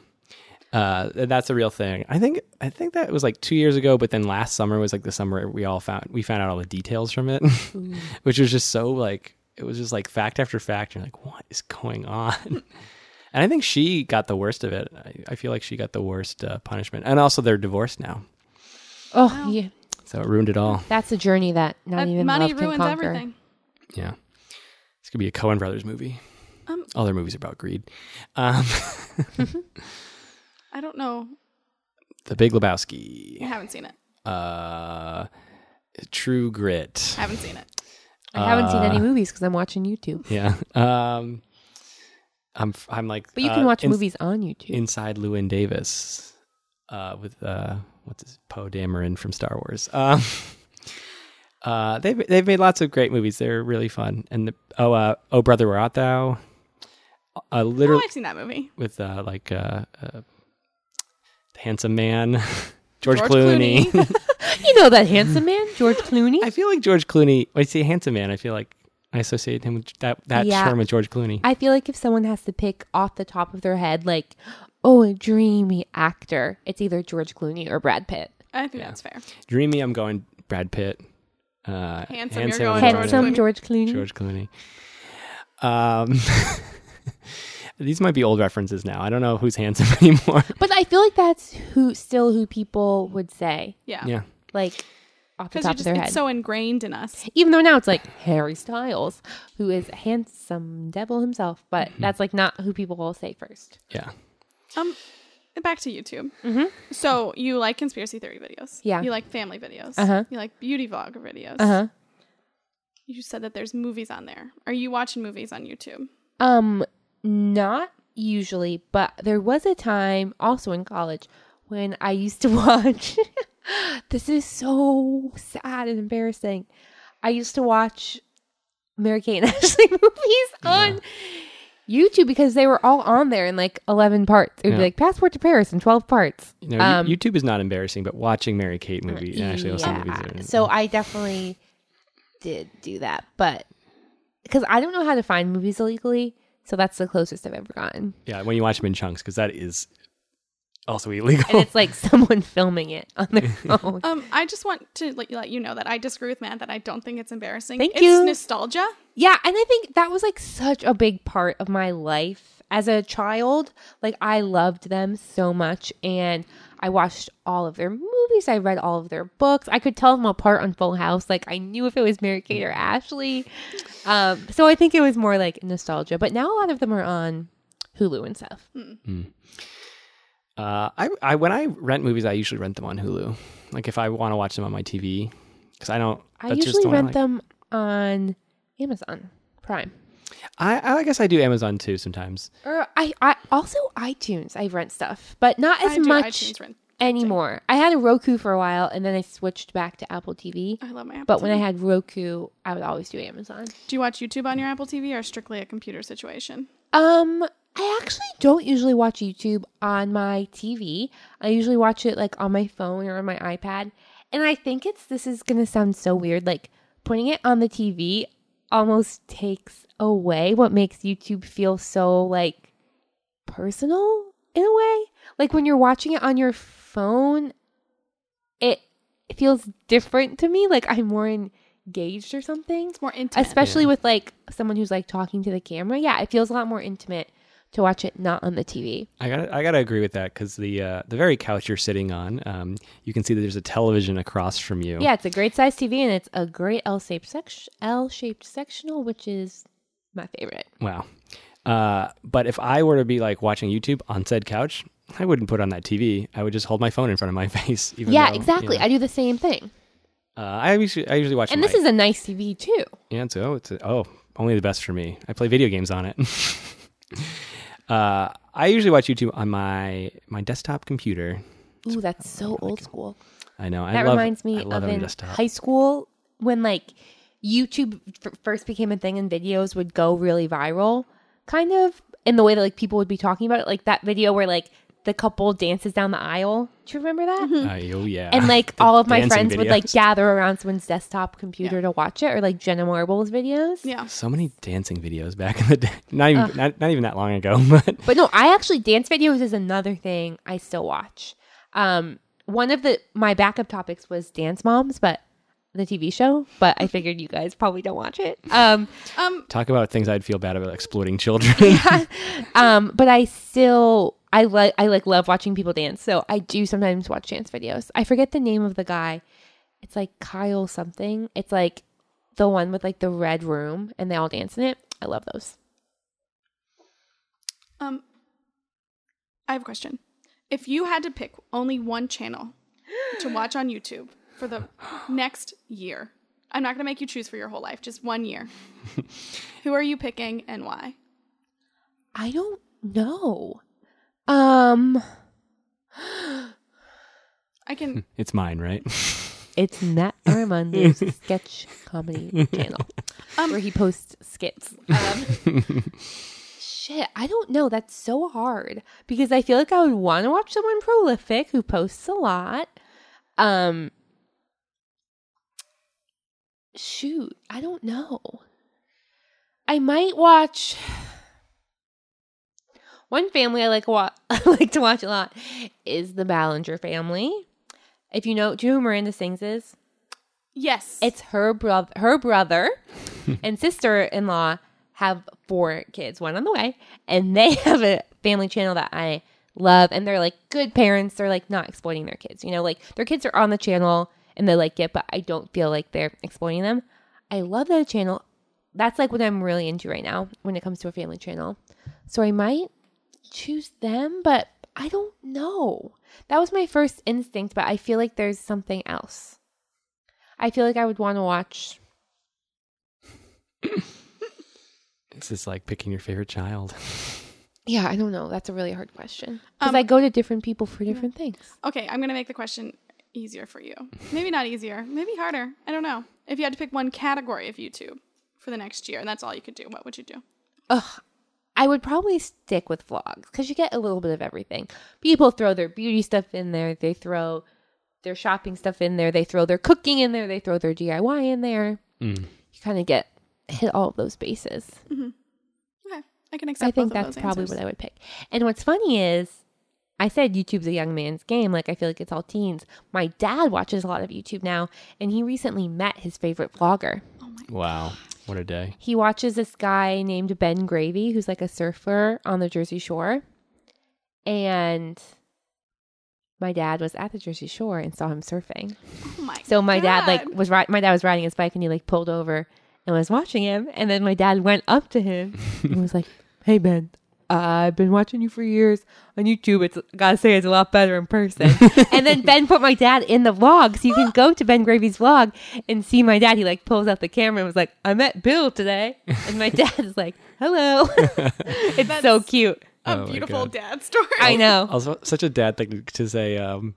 Uh, that's a real thing. I think, I think that was like two years ago, but then last summer was like the summer we all found, we found out all the details from it, [laughs] which was just so like, it was just like fact after fact. You're like, what is going on? [laughs] and I think she got the worst of it. I, I feel like she got the worst uh, punishment. And also they're divorced now. Oh, yeah. So it ruined it all. That's a journey that not That even money love can ruins conquer. everything. Yeah. This could be a Coen Brothers movie. Um, All their movies are about greed. Um, [laughs] I don't know. the Big Lebowski. I haven't seen it. Uh, True Grit. I haven't seen it. I haven't seen Uh, any movies because I'm watching YouTube. Yeah. Um, I'm f- I'm like. But you uh, can watch ins- movies on YouTube. inside Llewyn Davis. Uh, with uh, what's his Poe Dameron from Star Wars. Um, [laughs] uh, they've they've made lots of great movies. They're really fun. And the, oh, uh, oh brother, where art thou? Uh, Oh, literally I've seen that movie. with uh, like uh, uh, the handsome man, [laughs] George, George Clooney. Clooney. [laughs] [laughs] you know that handsome man, George Clooney. I feel like George Clooney. When I say handsome man, I feel like I associate him with that that Yeah. term with George Clooney. I feel like if someone has to pick off the top of their head, like, oh, a dreamy actor, it's either George Clooney or Brad Pitt. I think that's fair. Dreamy, I'm going Brad Pitt. Uh, Handsome, you're going I'm George Handsome Clooney. George Clooney. George Clooney. Um, [laughs] these might be old references now. I don't know who's handsome [laughs] anymore. But I feel like that's who still who people would say, Yeah. yeah, like off the Because top of just their it's head. so ingrained in us. Even though now it's like Harry Styles, who is a handsome devil himself, but Mm-hmm. that's like not who people will say first. yeah. Um, back to YouTube. Mm-hmm. So you like conspiracy theory videos? Yeah. You like family videos? Uh-huh. You like beauty vlog videos? Uh huh. You said that there's movies on there. Are you watching movies on YouTube? Um, not usually, but there was a time also in college when I used to [laughs] watch This is so sad and embarrassing. I used to watch Mary Kate and [laughs] Ashley movies [laughs] on YouTube because they were all on there in like 11 parts. It would Yeah. be like Passport to Paris in 12 parts. You know, Um, YouTube is not embarrassing, but watching Mary Kate movie and actually those movies. Are, So I definitely did do that, but because I don't know how to find movies illegally, so that's the closest I've ever gotten. yeah, when you watch them in chunks, because that is also illegal. And it's like [laughs] someone filming it on their [laughs] phone. Um, I just want to let you, let you know that I disagree with Matt that I don't think it's embarrassing. Thank it's you. nostalgia. Yeah, and I think that was like such a big part of my life as a child. Like I loved them so much and I watched all of their movies, I read all of their books. I could tell them apart on Full House. Like I knew if it was Mary Kate or Ashley. Um, so I think it was more like nostalgia, but now a lot of them are on Hulu and stuff. Uh, I, I when I rent movies, I usually rent them on Hulu. Like if I want to watch them on my TV, because I don't. I that's just usually the one I rent like. them on Amazon Prime. I, I guess I do Amazon too sometimes. Or I, I also iTunes. I rent stuff, but not as I much rent. anymore. I had a Roku for a while, and then I switched back to Apple TV. I love my Apple But when I had Roku, I would always do Amazon. do you watch YouTube on your Apple TV or strictly a computer situation? Um, I actually don't usually watch YouTube on my TV. I usually watch it like on my phone or on my iPad. And I think it's this is gonna sound so weird. Like putting it on the TV almost takes away what makes YouTube feel so like personal in a way. Like when you're watching it on your phone, it it feels different to me. Like I'm more engaged or something It's more intimate. especially with like someone who's like talking to the camera. Yeah, it feels a lot more intimate to watch it not on the TV. I got I gotta agree with that because the uh, the very couch you're sitting on, um, you can see that there's a television across from you. Yeah, it's a great size TV and it's a great L-shaped sec- L-shaped sectional, which is my favorite. Wow. Uh, but if I were to be like watching YouTube on said couch, I wouldn't put on that TV. I would just hold my phone in front of my [laughs] face. Even yeah, though, exactly. you know, I do the same thing. uh, I usually I usually watch. And this is a nice TV too. yeah. It's oh, it's a, oh, only the best for me. I play video games on it. [laughs] uh, I usually watch YouTube on my my desktop computer. Ooh, that's so old school. I know. I That love, reminds me of in high school when like YouTube f- first became a thing and videos would go really viral, kind of in the way that like people would be talking about it, like that video where like the couple dances down the aisle. Do you remember that? Uh, oh yeah. And like [laughs] all of my dancing friends would like gather around someone's desktop computer to watch it, or like Jenna Marbles videos. yeah. so many dancing videos back in the day. [laughs] Not even not, not even that long ago, [laughs] but But no, I actually dance videos is another thing I still watch. Um, one of the my backup topics was Dance Moms, but the TV show. But I figured you guys probably don't watch it. Um, Um, talk about things I'd feel bad about exploiting children. um, but I still I like I like love watching people dance. So I do sometimes watch dance videos. I forget the name of the guy. It's like Kyle something. It's like the one with like the red room and they all dance in it. I love those. um, I have a question. If you had to pick only one channel to watch on YouTube for the [gasps] next year, I'm not going to make you choose for your whole life, just one year. [laughs] Who are you picking and why? I don't know. Um [gasps] I can. [laughs] it's mine, right? [laughs] It's Matt Armando's [laughs] sketch comedy channel Um, where he posts skits. Um, shit, I don't know. That's so hard because I feel like I would want to watch someone prolific who posts a lot. Um, shoot, I don't know. I might watch. One family I like wa- [laughs] I like to watch a lot is the Ballinger family. If you know, do you know who Miranda Sings is? Yes. It's her brother, her brother [laughs] and sister-in-law have four kids, one on the way, and they [laughs] have a family channel that I love, and they're like good parents. They're like not exploiting their kids, you know, like their kids are on the channel and they like it, but I don't feel like they're exploiting them. I love that channel. That's like what I'm really into right now when it comes to a family channel. So I might choose them, but I don't know. That was my first instinct, but I feel like there's something else. I feel like I would want to watch. [coughs] This is like picking your favorite child. [laughs] Yeah, I don't know. That's a really hard question because Um, I go to different people for different things. okay, I'm going to make the question easier for you? Maybe not easier, maybe harder. I don't know. If you had to pick one category of YouTube for the next year and that's all you could do, what would you do? I would probably stick with vlogs because you get a little bit of everything. People throw their beauty stuff in there, they throw their shopping stuff in there, they throw their cooking in there, they throw their DIY in there. Mm. You kind of get hit all of those bases. Okay, I can accept. I think of that's those probably answers. what I would pick. And what's funny is, I said YouTube's a young man's game. Like I feel like it's all teens. My dad watches a lot of YouTube now, and he recently met his favorite vlogger. Wow. What a day. He watches this guy named Ben Gravy, who's like a surfer on the Jersey Shore. And my dad was at the Jersey Shore and saw him surfing. Oh my So my dad like was ri- my dad was riding his bike and he like pulled over and was watching him. And then my dad went up to him [laughs] and was like, "Hey Ben, I've been watching you for years on YouTube. It's gotta say it's a lot better in person." [laughs] and then Ben put my dad in the vlog, so you can go to Ben Gravy's vlog and see my dad. He like pulls out the camera and was like, "I met Bill today," and my dad is like, "Hello." [laughs] it's so cute. a Oh beautiful dad story. I know. Also, such a dad thing to say. Um,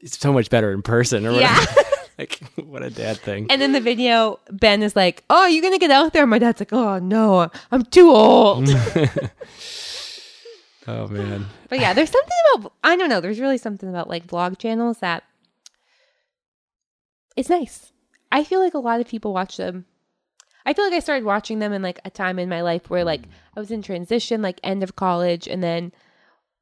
it's so much better in person, or Yeah. [laughs] [laughs] like, what a dad thing. And in the video, Ben is like, "Oh, you're gonna get out there?" My dad's like, "Oh no, I'm too old." [laughs] [laughs] oh man. But yeah, there's something about I don't know. There's really something about like vlog channels that it's nice. I feel like a lot of people watch them. I feel like I started watching them in like a time in my life where like mm. I was in transition, like end of college, and then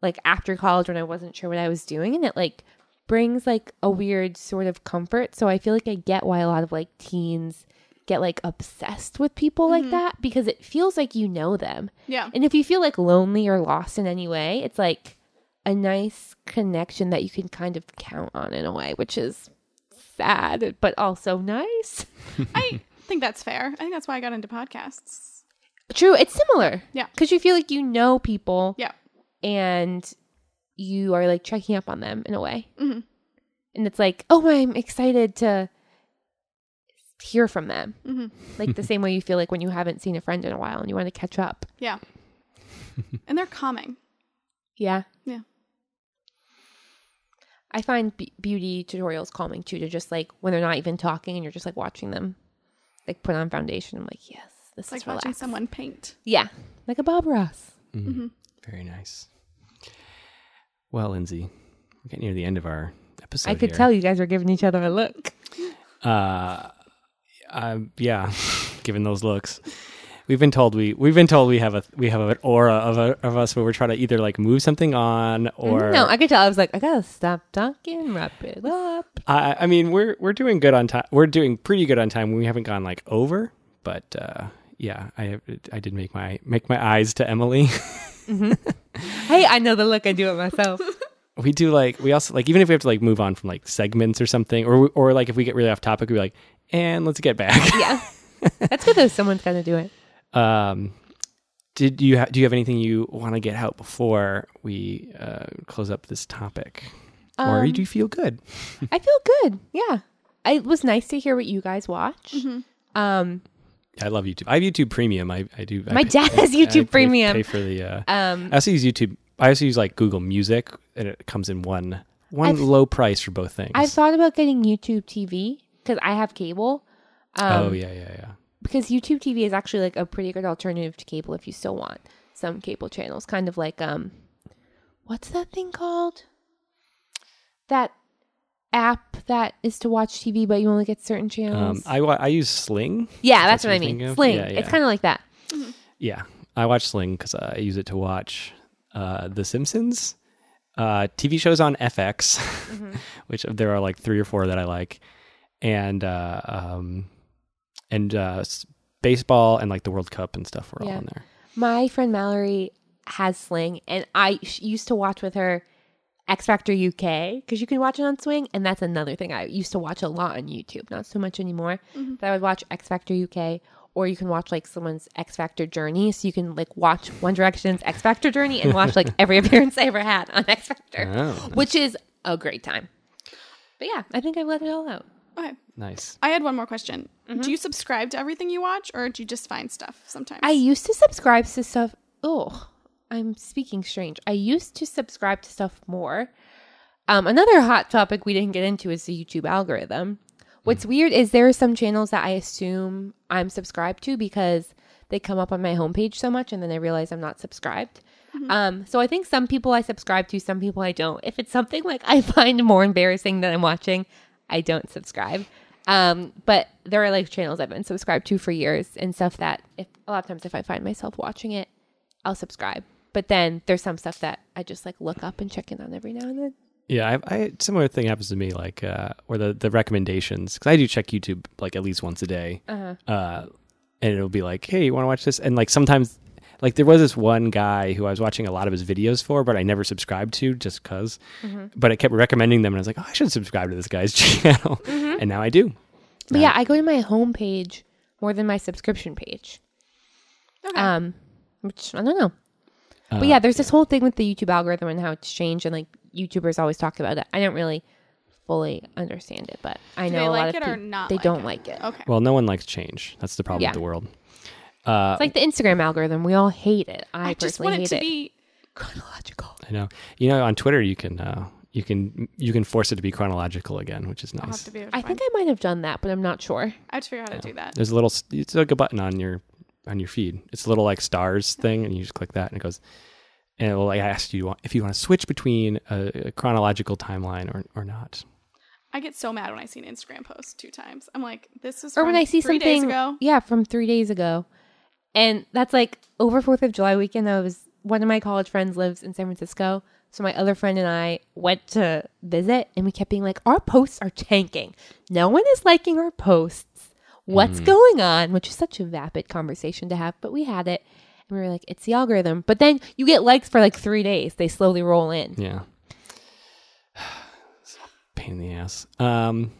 like after college when I wasn't sure what I was doing, and it like brings like a weird sort of comfort. So I feel like I get why a lot of like teens get like obsessed with people like mm-hmm. that because it feels like you know them. Yeah. And if you feel like lonely or lost in any way, it's like a nice connection that you can kind of count on in a way, which is sad, but also nice. [laughs] I think that's fair. I think that's why I got into podcasts. True, it's similar. Yeah. Because you feel like you know people Yeah. and you are like checking up on them in a way. Mhm. And it's like, oh, I'm excited to hear from them. Mhm. Like the [laughs] same way you feel like when you haven't seen a friend in a while and you want to catch up. Yeah. [laughs] and they're calming. Yeah. Yeah. I find be- beauty tutorials calming too, to just like when they're not even talking and you're just like watching them like put on foundation. I'm like, yes, this It's like is watching relaxed. someone paint. Yeah. Like a Bob Ross. Mm. Very nice. Well, Lindsey, we're getting near the end of our episode. I could here. tell you guys are giving each other a look. Uh, um, yeah, [laughs] given those looks, we've been told we we've been told we have a we have an aura of a, of us where we're trying to either like move something on or no, I could tell. I was like, I gotta stop talking, wrap it up. I, I mean we're we're doing good on time. We're doing pretty good on time. We haven't gone like over, but uh, yeah, I I did make my make my eyes to Emily. [laughs] Hey, I know the look. I do it myself. [laughs] we do like we also like even if we have to like move on from like segments or something, or or like if we get really off topic, we're like, and let's get back. [laughs] yeah. That's good though. Someone's gonna do it. [laughs] Um, did you ha- do you have anything you want to get out before we uh, close up this topic, or Um, do you feel good? I feel good. Yeah. I, it was nice to hear what you guys watch. Um, I love YouTube. I have YouTube Premium. I, I do. I My dad has YouTube I pay- Premium. Pay for the. Uh, um, I also use YouTube. I also use like Google Music, and it comes in one one I've- low price for both things. I've thought about getting YouTube TV because I have cable. Um, oh yeah, yeah, yeah. because YouTube TV is actually like a pretty good alternative to cable if you still want some cable channels. Kind of like um, what's that thing called? That app that is to watch TV, but you only get certain Um, channels. I wa- I use Sling. yeah, that's, what I mean. thinking of? Sling. Yeah, It's kind of like that. Yeah, I watch Sling because I use it to watch uh, The Simpsons, uh, TV shows on FX, Mm-hmm. [laughs] which there are like three or four that I like, and uh, um, and uh, s- baseball and like the World Cup and stuff were Yeah. all on there. My friend Mallory has Sling, and I sh- used to watch with her X Factor UK because you can watch it on Sling, and that's another thing I used to watch a lot on YouTube. Not so much anymore, but I would watch X Factor UK, or you can watch like someone's X Factor journey, so you can like watch One Direction's X Factor journey and watch like every [laughs] appearance I ever had on X Factor, Oh, which is a great time. But yeah, I think I've let it all out. Okay. nice. I had one more question. Mm-hmm. Do you subscribe to everything you watch or do you just find stuff sometimes? I used to subscribe to stuff. Oh, I'm speaking strange. I used to subscribe to stuff more. Um, another hot topic we didn't get into is the YouTube algorithm. What's weird is there are some channels that I assume I'm subscribed to because they come up on my homepage so much, and then I realize I'm not subscribed. Um, so I think some people I subscribe to, some people I don't. If it's something like I [laughs] find more embarrassing than I'm watching, I don't subscribe. Um, but there are like channels I've been subscribed to for years and stuff that if a lot of times if I find myself watching it, I'll subscribe. But then there's some stuff that I just like look up and check in on every now and then. Yeah, I, I similar thing happens to me, like uh, or the the recommendations because I do check YouTube like at least once a day, Uh-huh. uh, and it'll be like, hey, you want to watch this? And like sometimes, like there was this one guy who I was watching a lot of his videos for, but I never subscribed to just because. Mm-hmm. But I kept recommending them, and I was like, oh, I should subscribe to this guy's [laughs] channel, Mm-hmm. and now I do. But yeah, I go to my home page more than my subscription page. Okay. Um, which I don't know. Uh, but yeah, there's this whole thing with the YouTube algorithm and how it's changed, and like YouTubers always talk about it. I don't really fully understand it, but I Do know a like lot it of or people not they like don't it? like it. okay. Well, no one likes change. That's the problem Yeah. with the world. Uh, It's like the Instagram algorithm. We all hate it. I, I just personally want it hate to it. be chronological. I know. You know, on Twitter, you can uh, you can you can force it to be chronological again, which is I'll have nice. to be able to I find- think I might have done that, but I'm not sure. I have to figure out how to do that. There's a little. It's like a button on your on your feed. It's a little like stars thing, and you just click that, and it goes. And it will like ask you if you want to switch between a, a chronological timeline or or not. I get so mad when I see an Instagram post two times. I'm like, this is Or when I see three something, days ago. yeah, from three days ago, and that's like over Fourth of July weekend. I was one of my college friends lives in San Francisco, so my other friend and I went to visit, and we kept being like, our posts are tanking. No one is liking our posts. What's going on? Which is such a vapid conversation to have, but we had it, and we were like, it's the algorithm. But then you get likes for like three days; they slowly roll in. Yeah. [sighs] Pain in the ass. Um,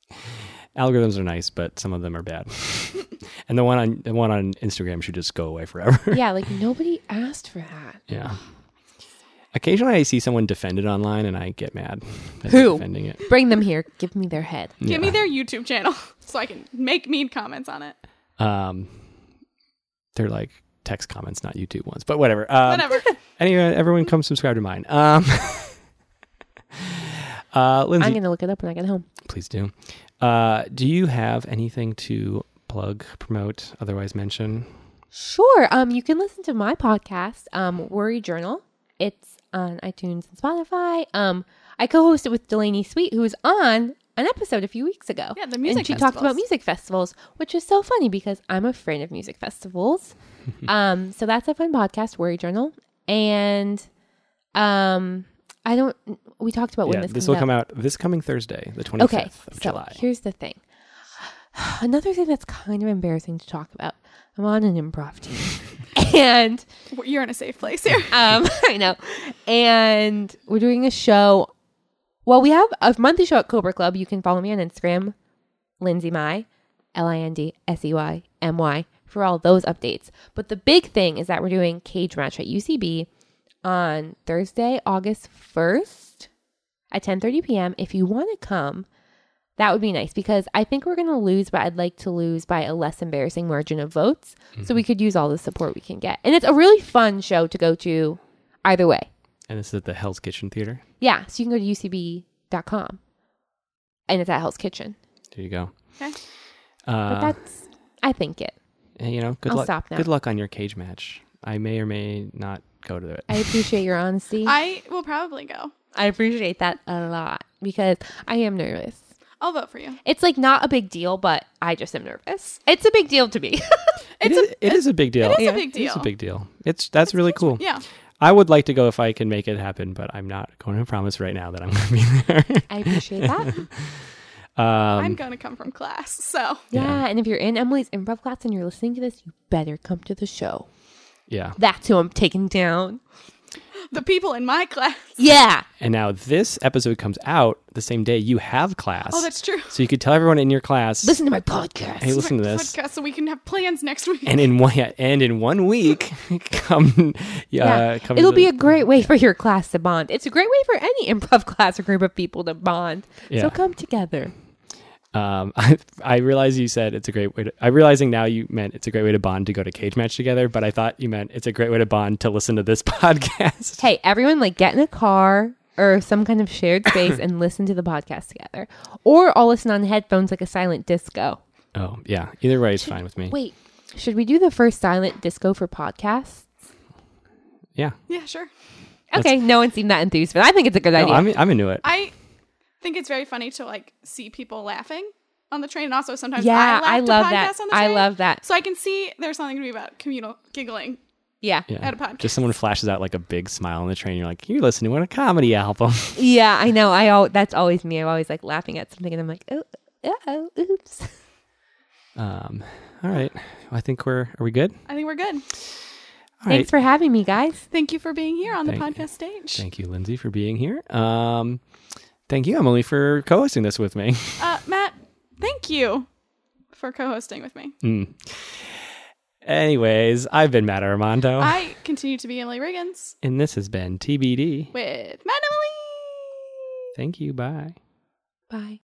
[laughs] algorithms are nice, but some of them are bad. [laughs] and the one on the one on Instagram should just go away forever. yeah, like [laughs] nobody asked for that. yeah. Occasionally, I see someone defend it online, and I get mad. that [laughs] Who? defending it? Bring them here. Give me their head. Give me Yeah. their YouTube channel [laughs] so I can make mean comments on it. Um, they're like text comments, not YouTube ones, but whatever. Um, Whatever. [laughs] Anyway, everyone come subscribe to mine. Um, uh, Lindsey, I'm gonna look it up when I get home. please do. Uh, do you have anything to plug, promote, otherwise mention? Sure. Um, you can listen to my podcast, um, Worry Journal. It's on iTunes and Spotify. Um, I co-host it with Delaney Sweet, who was on an episode a few weeks ago. Yeah, the music and she talked about music festivals, which is so funny because I'm a friend of music festivals. [laughs] um, so that's a fun podcast, Worry Journal, and um, I don't. We talked about when this, this will out. come out this coming Thursday, the 25th Okay, of so July. here's the thing. [sighs] Another thing that's kind of embarrassing to talk about. I'm on an improv team, [laughs] and You're in a safe place here. [laughs] um, [laughs] I know, and we're doing a show. Well, we have a monthly show at Cobra Club. You can follow me on Instagram, Lindsey My, L I N D S E Y M Y, for all those updates. But the big thing is that we're doing Cage Match at UCB on Thursday, August first at 10:30 p.m. If you want to come, that would be nice because I think we're going to lose, but I'd like to lose by a less embarrassing margin of votes. So we could use all the support we can get. And it's a really fun show to go to either way. and this is at the Hell's Kitchen Theater. Yeah, so you can go to ucb.com and it's at Hell's Kitchen. There you go. Okay. But Uh, that's, I think it. you know, good I'll luck. stop now. Good luck on your cage match. I may or may not go to it. I appreciate your honesty. I will probably go. I appreciate that a lot because I am nervous. I'll vote for you. It's like not a big deal, but I just am nervous. It's a big deal to me. [laughs] It is, it is a big deal. It is a Yeah, big It is a deal. big deal. It's that's really cool. Yeah. I would like to go if I can make it happen, but I'm not going to promise right now that I'm [laughs] going to be there. I appreciate that. [laughs] I'm um, going to come from class. So Yeah. Yeah. and if you're in Emily's improv class and you're listening to this, you better come to the show. yeah. That's who I'm taking down. [laughs] the people in my class. Yeah. And now this episode comes out the same day you have class. Oh, that's true. so you could tell everyone in your class, Listen to my podcast. hey, listen to this. Podcast, so we can have plans next week. And in one yeah, and in one week, [laughs] come yeah, come It'll to- be a great way for your class to bond. It's a great way for any improv [laughs] class or group of people to bond. Yeah. So come together. Um, [laughs] I, I realize you said it's a great way to. I'm realizing now you meant it's a great way to bond to go to cage match together, but I thought you meant it's a great way to bond to listen to this [laughs] podcast. Hey, everyone, like get in a car or some kind of shared [laughs] space and listen to the podcast together. Or all listen on headphones like a silent disco. Oh yeah. Either way is fine with me. Wait, should we do the first silent disco for podcasts? Yeah. Yeah, sure. Okay, no one seemed that enthused, but I think it's a good No, idea. I'm I'm into it. I think it's very funny to like see people laughing on the train, and also sometimes yeah, I, I love that. On the I love that. So I can see there's something to be about communal giggling. Yeah. Yeah. at a podcast. Just someone flashes out like a big smile on the train. You're like, you're listening to a comedy album. [laughs] Yeah, I know. I al- that's always me. I'm always like laughing at something and I'm like, oh, oh, oops. um. All right. I think we're are we good? I think we're good. All right. Thanks for having me, guys. Thank you for being here on the podcast stage. Thank you, Lindsey, for being here. Um, thank you, Emily, for co-hosting this with me. [laughs] Uh, Matt, thank you for co-hosting with me. Mm. Anyways, I've been Matt Armando, I continue to be Emily Riggins and this has been TBD. with Matt and Emily. Thank you. Bye. Bye.